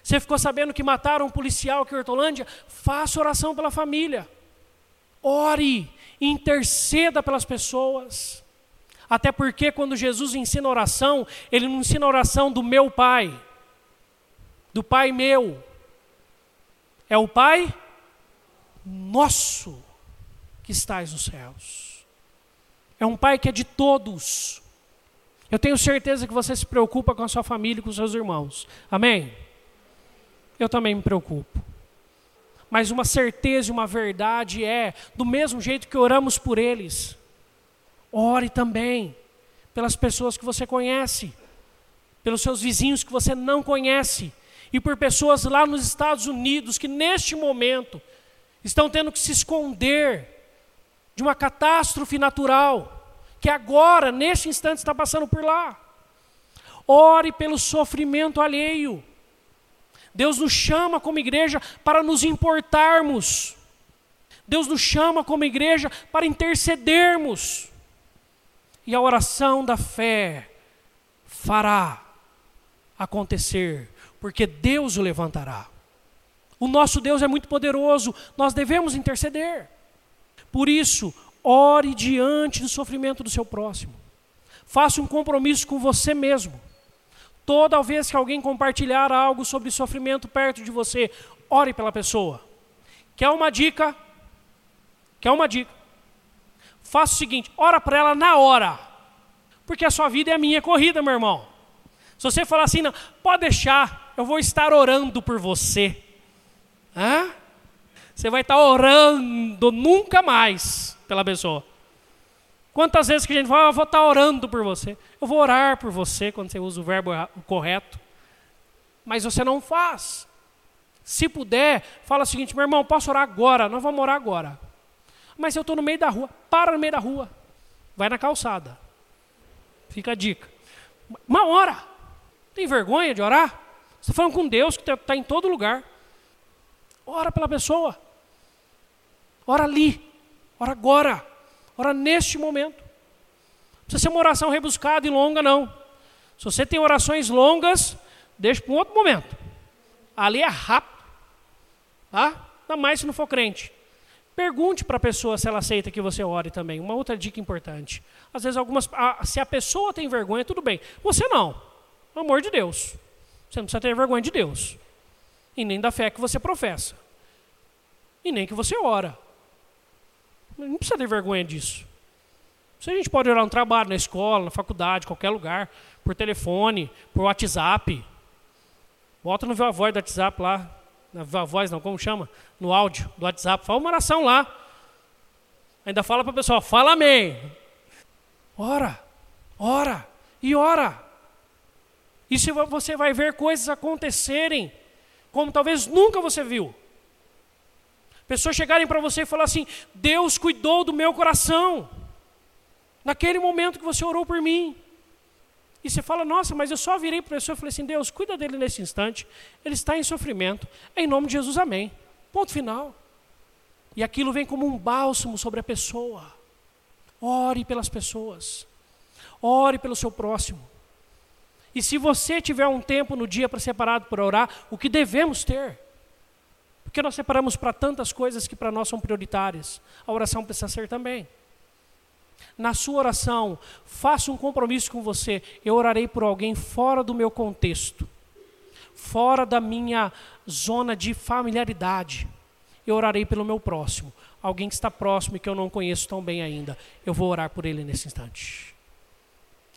Você ficou sabendo que mataram um policial aqui em Hortolândia? Faça oração pela família. Ore, interceda pelas pessoas. Até porque quando Jesus ensina oração, ele não ensina oração do meu pai, do pai meu. É o pai nosso que estás nos céus. É um pai que é de todos. Eu tenho certeza que você se preocupa com a sua família e com os seus irmãos. Amém? Eu também me preocupo. Mas uma certeza e uma verdade é, do mesmo jeito que oramos por eles, Ore também pelas pessoas que você conhece, pelos seus vizinhos que você não conhece, e por pessoas lá nos Estados Unidos que neste momento estão tendo que se esconder de uma catástrofe natural, que agora, neste instante, está passando por lá. Ore pelo sofrimento alheio. Deus nos chama como igreja para nos importarmos. Deus nos chama como igreja para intercedermos. E a oração da fé fará acontecer, porque Deus o levantará. O nosso Deus é muito poderoso, nós devemos interceder. Por isso, ore diante do sofrimento do seu próximo. Faça um compromisso com você mesmo. Toda vez que alguém compartilhar algo sobre sofrimento perto de você, ore pela pessoa. Quer uma dica? Quer uma dica? faça o seguinte: ora para ela na hora. Porque a sua vida é a minha corrida, meu irmão. Se você falar assim, não, pode deixar, eu vou estar orando por você. Hã? Você vai estar orando nunca mais pela pessoa. Quantas vezes que a gente fala, ah, eu vou estar orando por você. Eu vou orar por você quando você usa o verbo correto. Mas você não faz. Se puder, fala o seguinte, meu irmão, posso orar agora? Nós vamos orar agora. Mas eu estou no meio da rua. Para no meio da rua. Vai na calçada. Fica a dica. Uma hora. Tem vergonha de orar? Você está falando com Deus que está tá em todo lugar. Ora pela pessoa. Ora ali. Ora agora. Ora neste momento. Não precisa ser uma oração rebuscada e longa, não. Se você tem orações longas, deixa para um outro momento. Ali é rápido. Tá? Ainda mais se não for crente. Pergunte para a pessoa se ela aceita que você ore também. Uma outra dica importante. Às vezes, algumas, se a pessoa tem vergonha, tudo bem. Você não. Pelo amor de Deus. Você não precisa ter vergonha de Deus. E nem da fé que você professa. e nem que você ora. Não precisa ter vergonha disso. Se a gente pode orar no trabalho, na escola, na faculdade, qualquer lugar, por telefone, por WhatsApp. Bota no Viva Voz do WhatsApp lá. Na Viva Voz, não, como chama? No áudio do WhatsApp. Fala uma oração lá. Ainda fala para o pessoal, fala amém. Ora, ora e ora. E se você vai ver coisas acontecerem, como talvez nunca você viu. Pessoas chegarem para você e falar assim: Deus cuidou do meu coração. Naquele momento que você orou por mim. E você fala, nossa, mas eu só virei para a pessoa e falei assim: Deus, cuida dele nesse instante. Ele está em sofrimento. Em nome de Jesus, amém. Ponto final. E aquilo vem como um bálsamo sobre a pessoa. Ore pelas pessoas. Ore pelo seu próximo. E se você tiver um tempo no dia para separado para orar, o que devemos ter? Porque nós separamos para tantas coisas que para nós são prioritárias. A oração precisa ser também. Na sua oração, faça um compromisso com você. Eu orarei por alguém fora do meu contexto, fora da minha zona de familiaridade. Eu orarei pelo meu próximo, alguém que está próximo e que eu não conheço tão bem ainda. Eu vou orar por ele nesse instante.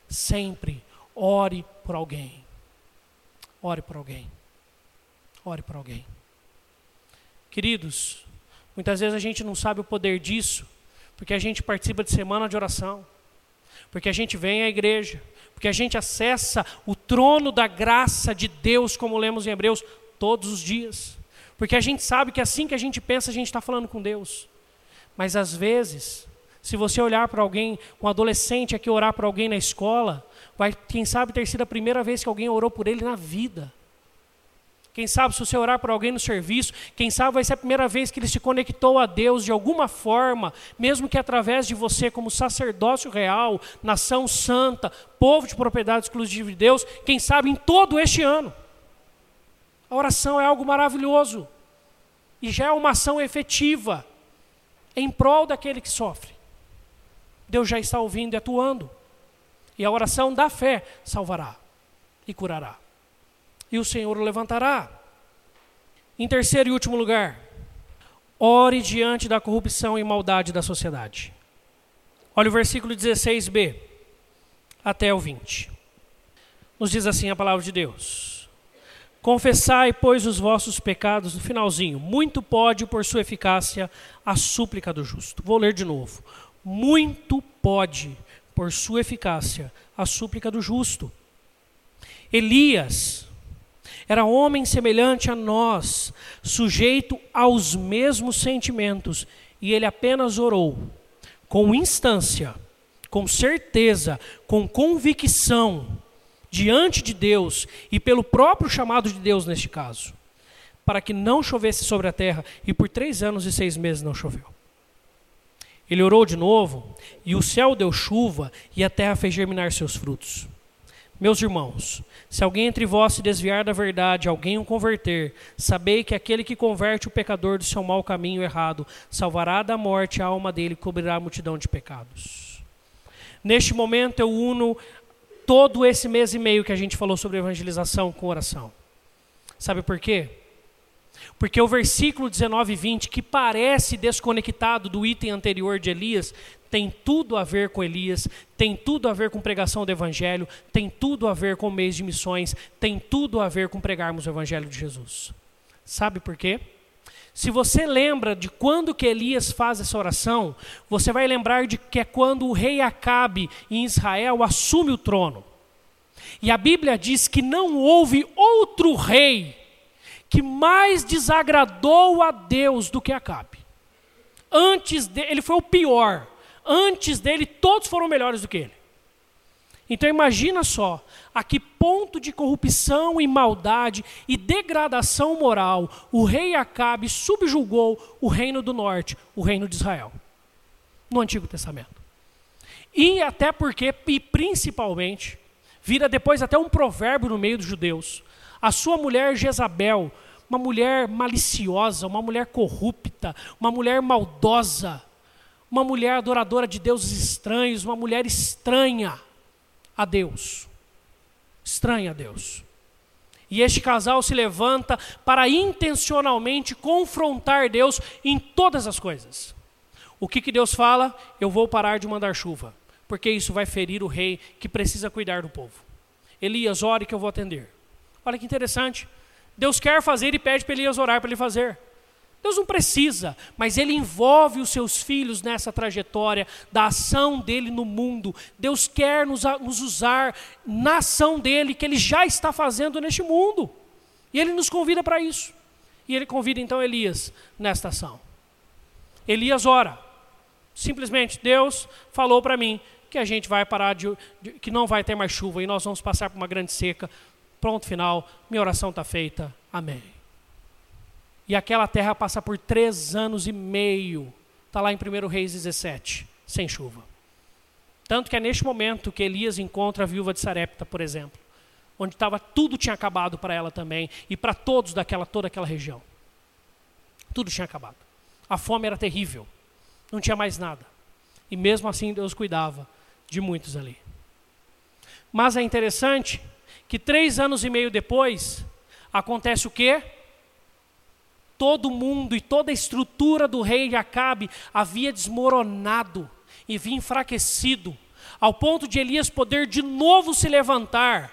Sempre ore por alguém. Ore por alguém. Ore por alguém. Queridos, muitas vezes a gente não sabe o poder disso, porque a gente participa de semana de oração, porque a gente vem à igreja, porque a gente acessa o trono da graça de Deus, como lemos em Hebreus, todos os dias. Porque a gente sabe que assim que a gente pensa, a gente está falando com Deus. Mas às vezes, se você olhar para alguém, um adolescente aqui orar para alguém na escola, vai, quem sabe, ter sido a primeira vez que alguém orou por ele na vida. Quem sabe, se você orar por alguém no serviço, quem sabe vai ser a primeira vez que ele se conectou a Deus de alguma forma, mesmo que através de você, como sacerdócio real, nação santa, povo de propriedade exclusiva de Deus, quem sabe em todo este ano. A oração é algo maravilhoso e já é uma ação efetiva em prol daquele que sofre. Deus já está ouvindo e atuando. E a oração da fé salvará e curará e o Senhor o levantará. Em terceiro e último lugar, ore diante da corrupção e maldade da sociedade. Olha o versículo 16b até o 20. Nos diz assim a palavra de Deus: Confessai, pois, os vossos pecados, no finalzinho, muito pode, por sua eficácia, a súplica do justo. Vou ler de novo. Muito pode, por sua eficácia, a súplica do justo. Elias, era homem semelhante a nós, sujeito aos mesmos sentimentos, e ele apenas orou com instância, com certeza, com convicção, diante de Deus e pelo próprio chamado de Deus neste caso, para que não chovesse sobre a terra, e por três anos e seis meses não choveu. Ele orou de novo, e o céu deu chuva, e a terra fez germinar seus frutos. Meus irmãos, se alguém entre vós se desviar da verdade, alguém o converter, sabei que aquele que converte o pecador do seu mau caminho errado, salvará da morte a alma dele e cobrirá a multidão de pecados. Neste momento eu uno todo esse mês e meio que a gente falou sobre evangelização com oração. Sabe por quê? Porque o versículo 19 e 20, que parece desconectado do item anterior de Elias, tem tudo a ver com Elias, tem tudo a ver com pregação do Evangelho, tem tudo a ver com mês de missões, tem tudo a ver com pregarmos o Evangelho de Jesus. Sabe por quê? Se você lembra de quando que Elias faz essa oração, você vai lembrar de que é quando o rei Acabe em Israel assume o trono. E a Bíblia diz que não houve outro rei que mais desagradou a Deus do que Acabe. Antes dele, ele foi o pior antes dele, todos foram melhores do que ele. Então imagina só a que ponto de corrupção e maldade e degradação moral o rei Acabe subjugou o reino do norte, o reino de Israel, no Antigo Testamento. E até porque, e principalmente, vira depois até um provérbio no meio dos judeus. A sua mulher Jezabel, uma mulher maliciosa, uma mulher corrupta, uma mulher maldosa, uma mulher adoradora de deuses estranhos, uma mulher estranha a Deus. Estranha a Deus. E este casal se levanta para intencionalmente confrontar Deus em todas as coisas. O que, que Deus fala? Eu vou parar de mandar chuva, porque isso vai ferir o rei que precisa cuidar do povo. Elias, ore que eu vou atender. Olha que interessante. Deus quer fazer e pede para Elias orar para ele fazer. Deus não precisa, mas Ele envolve os seus filhos nessa trajetória da ação dele no mundo. Deus quer nos, nos, usar na ação dele, que Ele já está fazendo neste mundo. E Ele nos convida para isso. E Ele convida então Elias nesta ação. Elias ora. Simplesmente, Deus falou para mim que a gente vai parar de, de, que não vai ter mais chuva e nós vamos passar por uma grande seca. Pronto, final. Minha oração está feita. Amém. E aquela terra passa por três anos e meio. Está lá em 1 Reis 17, sem chuva. Tanto que é neste momento que Elias encontra a viúva de Sarepta, por exemplo, onde estava tudo tinha acabado para ela também e para todos daquela toda aquela região. Tudo tinha acabado. A fome era terrível. Não tinha mais nada. E mesmo assim Deus cuidava de muitos ali. Mas é interessante que três anos e meio depois acontece o quê? Todo mundo e toda a estrutura do rei Acabe havia desmoronado e havia enfraquecido, ao ponto de Elias poder de novo se levantar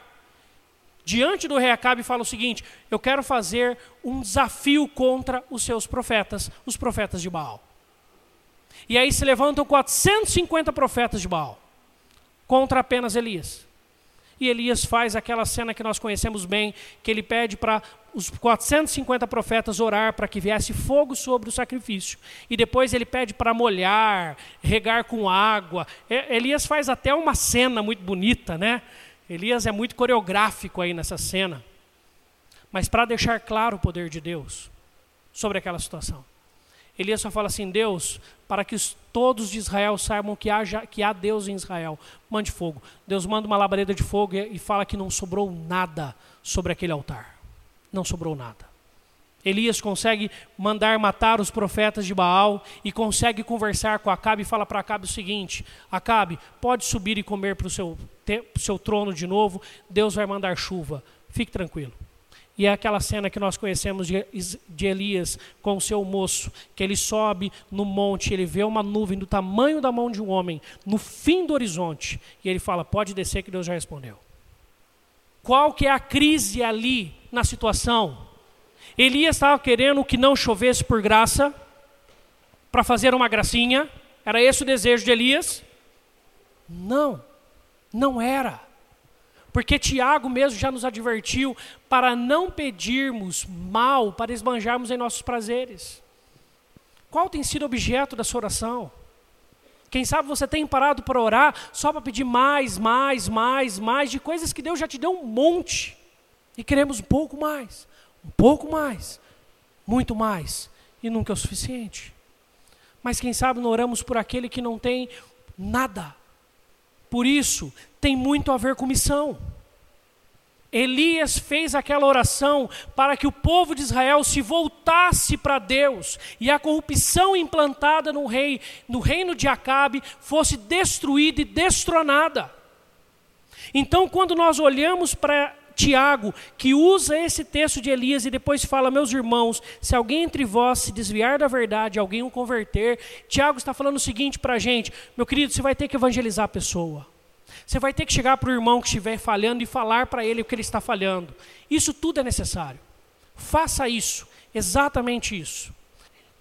diante do rei Acabe fala o seguinte: Eu quero fazer um desafio contra os seus profetas, os profetas de Baal. E aí se levantam 450 profetas de Baal contra apenas Elias. E Elias faz aquela cena que nós conhecemos bem, que ele pede para os 450 profetas orar para que viesse fogo sobre o sacrifício. E depois ele pede para molhar, regar com água. Elias faz até uma cena muito bonita, né? Elias é muito coreográfico aí nessa cena. Mas para deixar claro o poder de Deus sobre aquela situação. Elias só fala assim: Deus, para que todos de Israel saibam que, haja, que há Deus em Israel, mande fogo. Deus manda uma labareda de fogo e, e fala que não sobrou nada sobre aquele altar. Não sobrou nada. Elias consegue mandar matar os profetas de Baal e consegue conversar com Acabe e fala para Acabe o seguinte: Acabe, pode subir e comer para o seu, seu trono de novo, Deus vai mandar chuva, fique tranquilo. E é aquela cena que nós conhecemos de, Elias com o seu moço, que ele sobe no monte, ele vê uma nuvem do tamanho da mão de um homem, no fim do horizonte, e ele fala: Pode descer, que Deus já respondeu. Qual que é a crise ali na situação? Elias estava querendo que não chovesse por graça, para fazer uma gracinha, era esse o desejo de Elias? Não, não era. Porque Tiago mesmo já nos advertiu para não pedirmos mal, para esbanjarmos em nossos prazeres. Qual tem sido o objeto da sua oração? Quem sabe você tem parado para orar só para pedir mais, mais, mais, mais de coisas que Deus já te deu um monte. E queremos um pouco mais, um pouco mais, muito mais, e nunca é o suficiente. Mas quem sabe não oramos por aquele que não tem nada. Por isso, tem muito a ver com missão. Elias fez aquela oração para que o povo de Israel se voltasse para Deus e a corrupção implantada no rei, no reino de Acabe, fosse destruída e destronada. Então, quando nós olhamos para Tiago, que usa esse texto de Elias e depois fala: Meus irmãos, se alguém entre vós se desviar da verdade, alguém o converter, Tiago está falando o seguinte para a gente: Meu querido, você vai ter que evangelizar a pessoa. Você vai ter que chegar para o irmão que estiver falhando e falar para ele o que ele está falhando. Isso tudo é necessário. Faça isso, exatamente isso.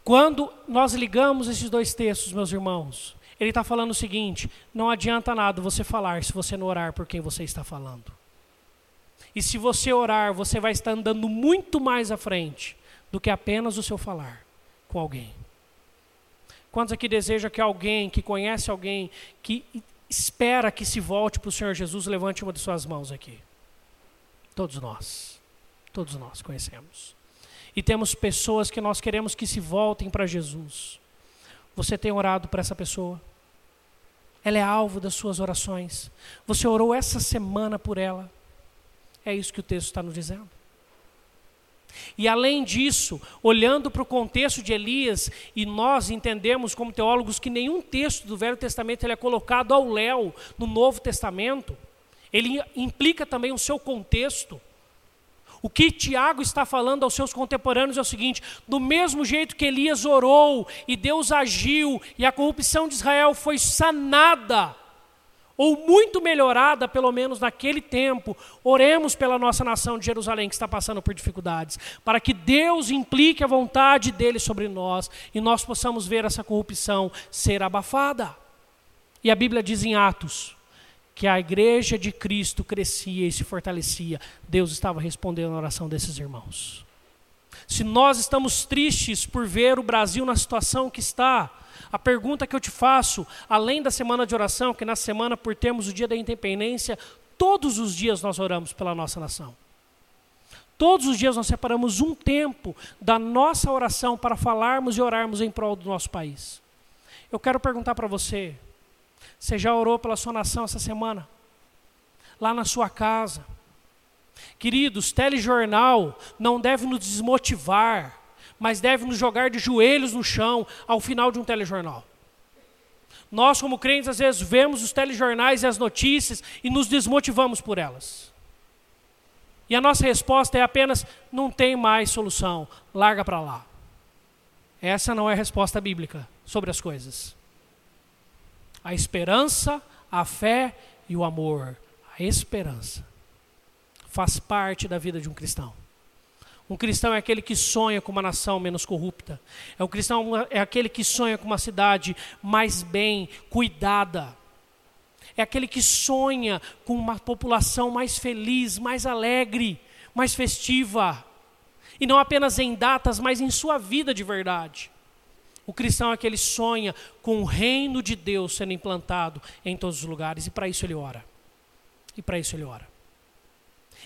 Quando nós ligamos esses dois textos, meus irmãos, ele está falando o seguinte: não adianta nada você falar se você não orar por quem você está falando. E se você orar, você vai estar andando muito mais à frente do que apenas o seu falar com alguém. Quantos aqui desejam que alguém, que conhece alguém, que espera que se volte para o Senhor Jesus, levante uma de suas mãos aqui. Todos nós. Todos nós conhecemos. E temos pessoas que nós queremos que se voltem para Jesus. Você tem orado para essa pessoa? Ela é alvo das suas orações. Você orou essa semana por ela. É isso que o texto está nos dizendo. E além disso, olhando para o contexto de Elias, e nós entendemos como teólogos que nenhum texto do Velho Testamento ele é colocado ao léu no Novo Testamento, ele implica também o seu contexto. O que Tiago está falando aos seus contemporâneos é o seguinte: do mesmo jeito que Elias orou e Deus agiu e a corrupção de Israel foi sanada, ou muito melhorada, pelo menos naquele tempo, oremos pela nossa nação de Jerusalém que está passando por dificuldades, para que Deus implique a vontade dele sobre nós e nós possamos ver essa corrupção ser abafada. E a Bíblia diz em Atos que a igreja de Cristo crescia e se fortalecia. Deus estava respondendo a oração desses irmãos. Se nós estamos tristes por ver o Brasil na situação que está, a pergunta que eu te faço, além da semana de oração, que na semana, por termos o dia da independência, todos os dias nós oramos pela nossa nação. Todos os dias nós separamos um tempo da nossa oração para falarmos e orarmos em prol do nosso país. Eu quero perguntar para você: você já orou pela sua nação essa semana? Lá na sua casa? Queridos, telejornal não deve nos desmotivar mas deve nos jogar de joelhos no chão ao final de um telejornal. Nós, como crentes, às vezes vemos os telejornais e as notícias e nos desmotivamos por elas. E a nossa resposta é apenas: não tem mais solução, larga para lá. Essa não é a resposta bíblica sobre as coisas. A esperança, a fé e o amor. A esperança faz parte da vida de um cristão. Um cristão é aquele que sonha com uma nação menos corrupta. É um cristão é aquele que sonha com uma cidade mais bem cuidada. É aquele que sonha com uma população mais feliz, mais alegre, mais festiva. E não apenas em datas, mas em sua vida de verdade. O cristão é aquele que sonha com o reino de Deus sendo implantado em todos os lugares, e para isso ele ora. E para isso ele ora.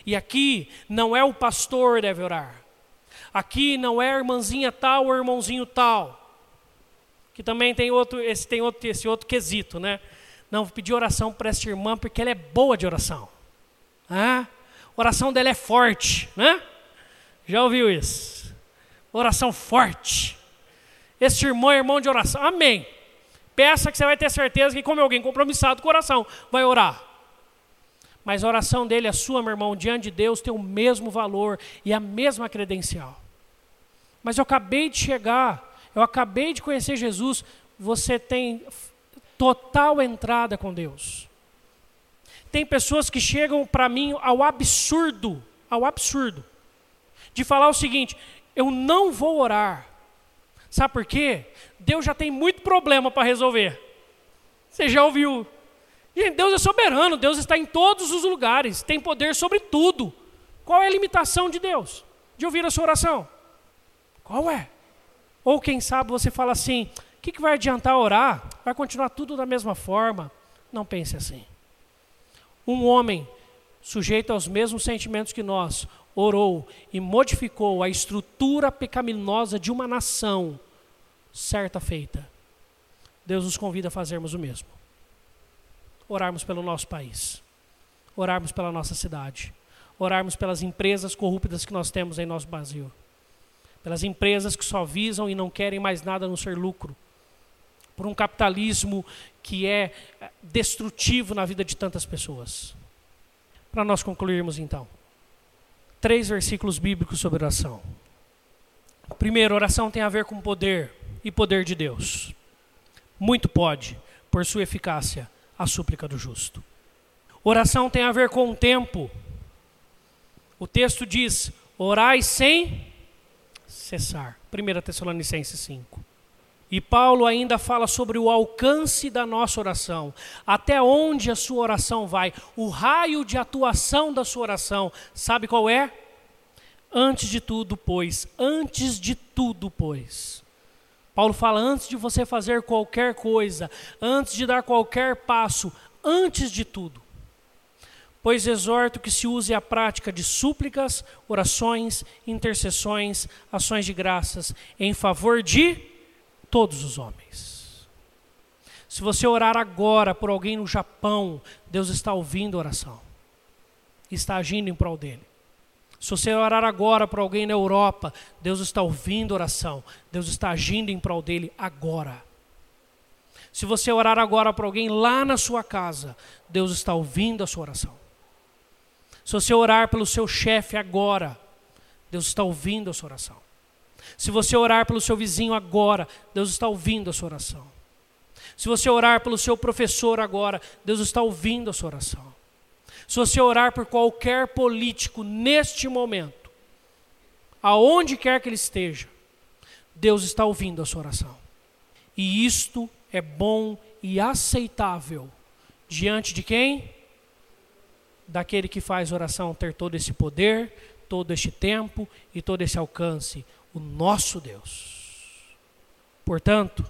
E aqui não é o pastor deve orar. Aqui não é a irmãzinha tal ou irmãozinho tal. Que também tem outro, esse tem outro, esse outro quesito, né? Não, vou pedir oração para essa irmã porque ela é boa de oração. Ah, oração dela é forte, né? Já ouviu isso? Oração forte. Esse irmão é irmão de oração. Amém. Peça que você vai ter certeza que, como alguém compromissado com o coração, vai orar. Mas a oração dele, a sua, meu irmão, diante de Deus, tem o mesmo valor e a mesma credencial. Mas eu acabei de chegar, eu acabei de conhecer Jesus, você tem total entrada com Deus. Tem pessoas que chegam para mim ao absurdo, ao absurdo, de falar o seguinte: eu não vou orar. Sabe por quê? Deus já tem muito problema para resolver. Você já ouviu Gente, Deus é soberano, Deus está em todos os lugares, tem poder sobre tudo. Qual é a limitação de Deus? De ouvir a sua oração? Qual é? Ou quem sabe você fala assim: o que, que vai adiantar orar? Vai continuar tudo da mesma forma? Não pense assim. Um homem sujeito aos mesmos sentimentos que nós, orou e modificou a estrutura pecaminosa de uma nação, certa feita. Deus nos convida a fazermos o mesmo orarmos pelo nosso país, orarmos pela nossa cidade, orarmos pelas empresas corruptas que nós temos em nosso Brasil, pelas empresas que só visam e não querem mais nada no ser lucro, por um capitalismo que é eh, destrutivo na vida de tantas pessoas. Para nós concluirmos então, três versículos bíblicos sobre oração. Primeiro, oração tem a ver com poder e poder de Deus. Muito pode, por sua eficácia, a súplica do justo. Oração tem a ver com o tempo. O texto diz: orai sem cessar. 1 Tessalonicenses 5. E Paulo ainda fala sobre o alcance da nossa oração, até onde a sua oração vai, o raio de atuação da sua oração. Sabe qual é? Antes de tudo, pois, antes de tudo, pois, Paulo fala: antes de você fazer qualquer coisa, antes de dar qualquer passo, antes de tudo. Pois exorto que se use a prática de súplicas, orações, intercessões, ações de graças, em favor de todos os homens. Se você orar agora por alguém no Japão, Deus está ouvindo a oração, está agindo em prol dele. Se você orar agora por alguém na Europa, Deus está ouvindo a oração, Deus está agindo em prol dele agora. Se você orar agora por alguém lá na sua casa, Deus está ouvindo a sua oração. Se você orar pelo seu chefe agora, Deus está ouvindo a sua oração. Se você orar pelo seu vizinho agora, Deus está ouvindo a sua oração. Se você orar pelo seu professor agora, Deus está ouvindo a sua oração. Se você orar por qualquer político neste momento, aonde quer que ele esteja, Deus está ouvindo a sua oração. E isto é bom e aceitável diante de quem? Daquele que faz oração ter todo esse poder, todo este tempo e todo esse alcance, o nosso Deus. Portanto,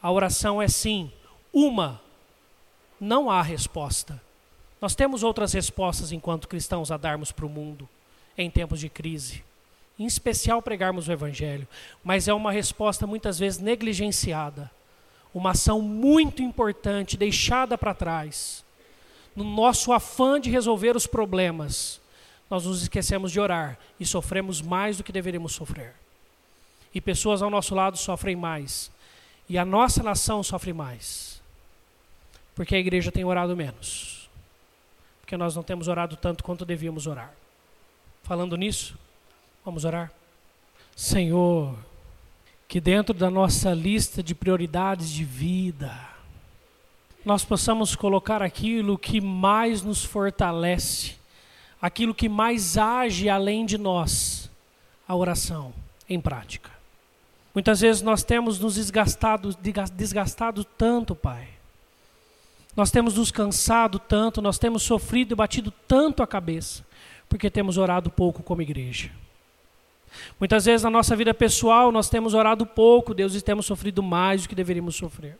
a oração é sim uma, não há resposta. Nós temos outras respostas enquanto cristãos a darmos para o mundo em tempos de crise. Em especial pregarmos o Evangelho, mas é uma resposta muitas vezes negligenciada, uma ação muito importante deixada para trás. No nosso afã de resolver os problemas, nós nos esquecemos de orar e sofremos mais do que deveríamos sofrer. E pessoas ao nosso lado sofrem mais, e a nossa nação sofre mais, porque a igreja tem orado menos, porque nós não temos orado tanto quanto devíamos orar. Falando nisso, vamos orar. Senhor, que dentro da nossa lista de prioridades de vida, nós possamos colocar aquilo que mais nos fortalece, aquilo que mais age além de nós, a oração em prática. Muitas vezes nós temos nos desgastado, desgastado tanto, Pai. Nós temos nos cansado tanto, nós temos sofrido e batido tanto a cabeça, porque temos orado pouco como igreja. Muitas vezes na nossa vida pessoal nós temos orado pouco, Deus, e temos sofrido mais do que deveríamos sofrer.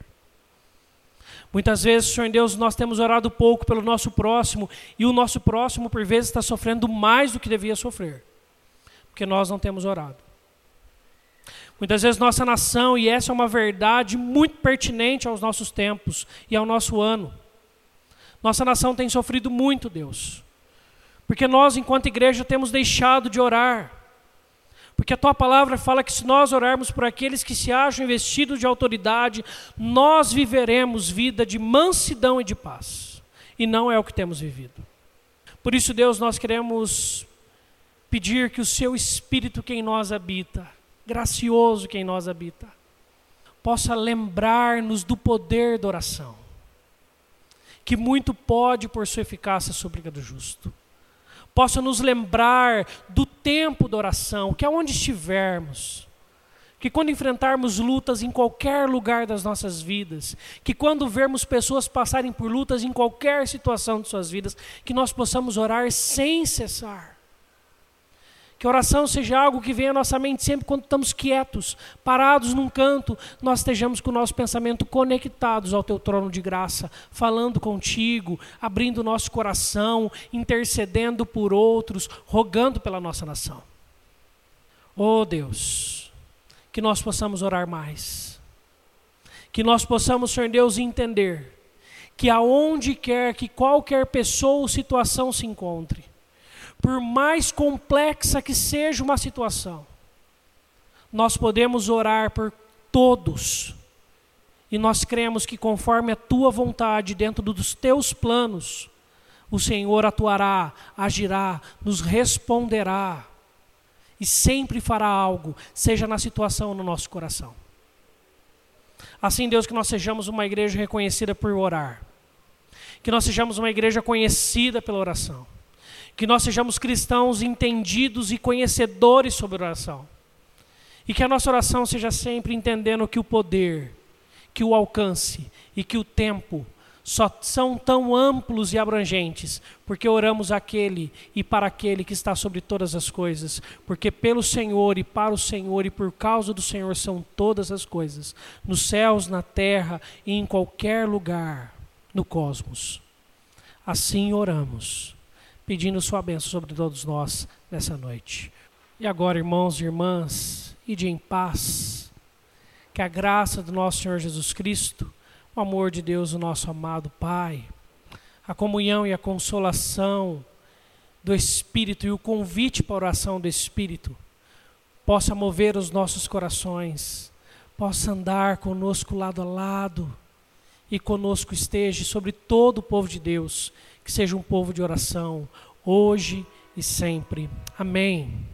Muitas vezes, Senhor Deus, nós temos orado pouco pelo nosso próximo, e o nosso próximo, por vezes, está sofrendo mais do que devia sofrer, porque nós não temos orado. Muitas vezes nossa nação, e essa é uma verdade muito pertinente aos nossos tempos e ao nosso ano, nossa nação tem sofrido muito, Deus, porque nós, enquanto igreja, temos deixado de orar. Porque a tua palavra fala que se nós orarmos por aqueles que se acham investidos de autoridade, nós viveremos vida de mansidão e de paz. E não é o que temos vivido. Por isso, Deus, nós queremos pedir que o seu Espírito que em nós habita, gracioso que em nós habita, possa lembrar-nos do poder da oração, que muito pode por sua eficácia súplica do justo. Possa nos lembrar do tempo da oração, que aonde estivermos, que quando enfrentarmos lutas em qualquer lugar das nossas vidas, que quando vermos pessoas passarem por lutas em qualquer situação de suas vidas, que nós possamos orar sem cessar que a oração seja algo que venha à nossa mente sempre quando estamos quietos, parados num canto, nós estejamos com o nosso pensamento conectados ao teu trono de graça, falando contigo, abrindo o nosso coração, intercedendo por outros, rogando pela nossa nação. Oh Deus, que nós possamos orar mais. Que nós possamos, Senhor Deus, entender que aonde quer que qualquer pessoa ou situação se encontre, por mais complexa que seja uma situação, nós podemos orar por todos. E nós cremos que, conforme a tua vontade, dentro dos teus planos, o Senhor atuará, agirá, nos responderá e sempre fará algo, seja na situação ou no nosso coração. Assim, Deus, que nós sejamos uma igreja reconhecida por orar, que nós sejamos uma igreja conhecida pela oração que nós sejamos cristãos entendidos e conhecedores sobre oração. E que a nossa oração seja sempre entendendo que o poder, que o alcance e que o tempo só são tão amplos e abrangentes, porque oramos aquele e para aquele que está sobre todas as coisas, porque pelo Senhor e para o Senhor e por causa do Senhor são todas as coisas, nos céus, na terra e em qualquer lugar no cosmos. Assim oramos pedindo sua bênção sobre todos nós nessa noite. E agora, irmãos e irmãs, ide em paz, que a graça do nosso Senhor Jesus Cristo, o amor de Deus, o nosso amado Pai, a comunhão e a consolação do Espírito e o convite para a oração do Espírito possa mover os nossos corações, possa andar conosco lado a lado e conosco esteja sobre todo o povo de Deus que seja um povo de oração hoje e sempre. Amém.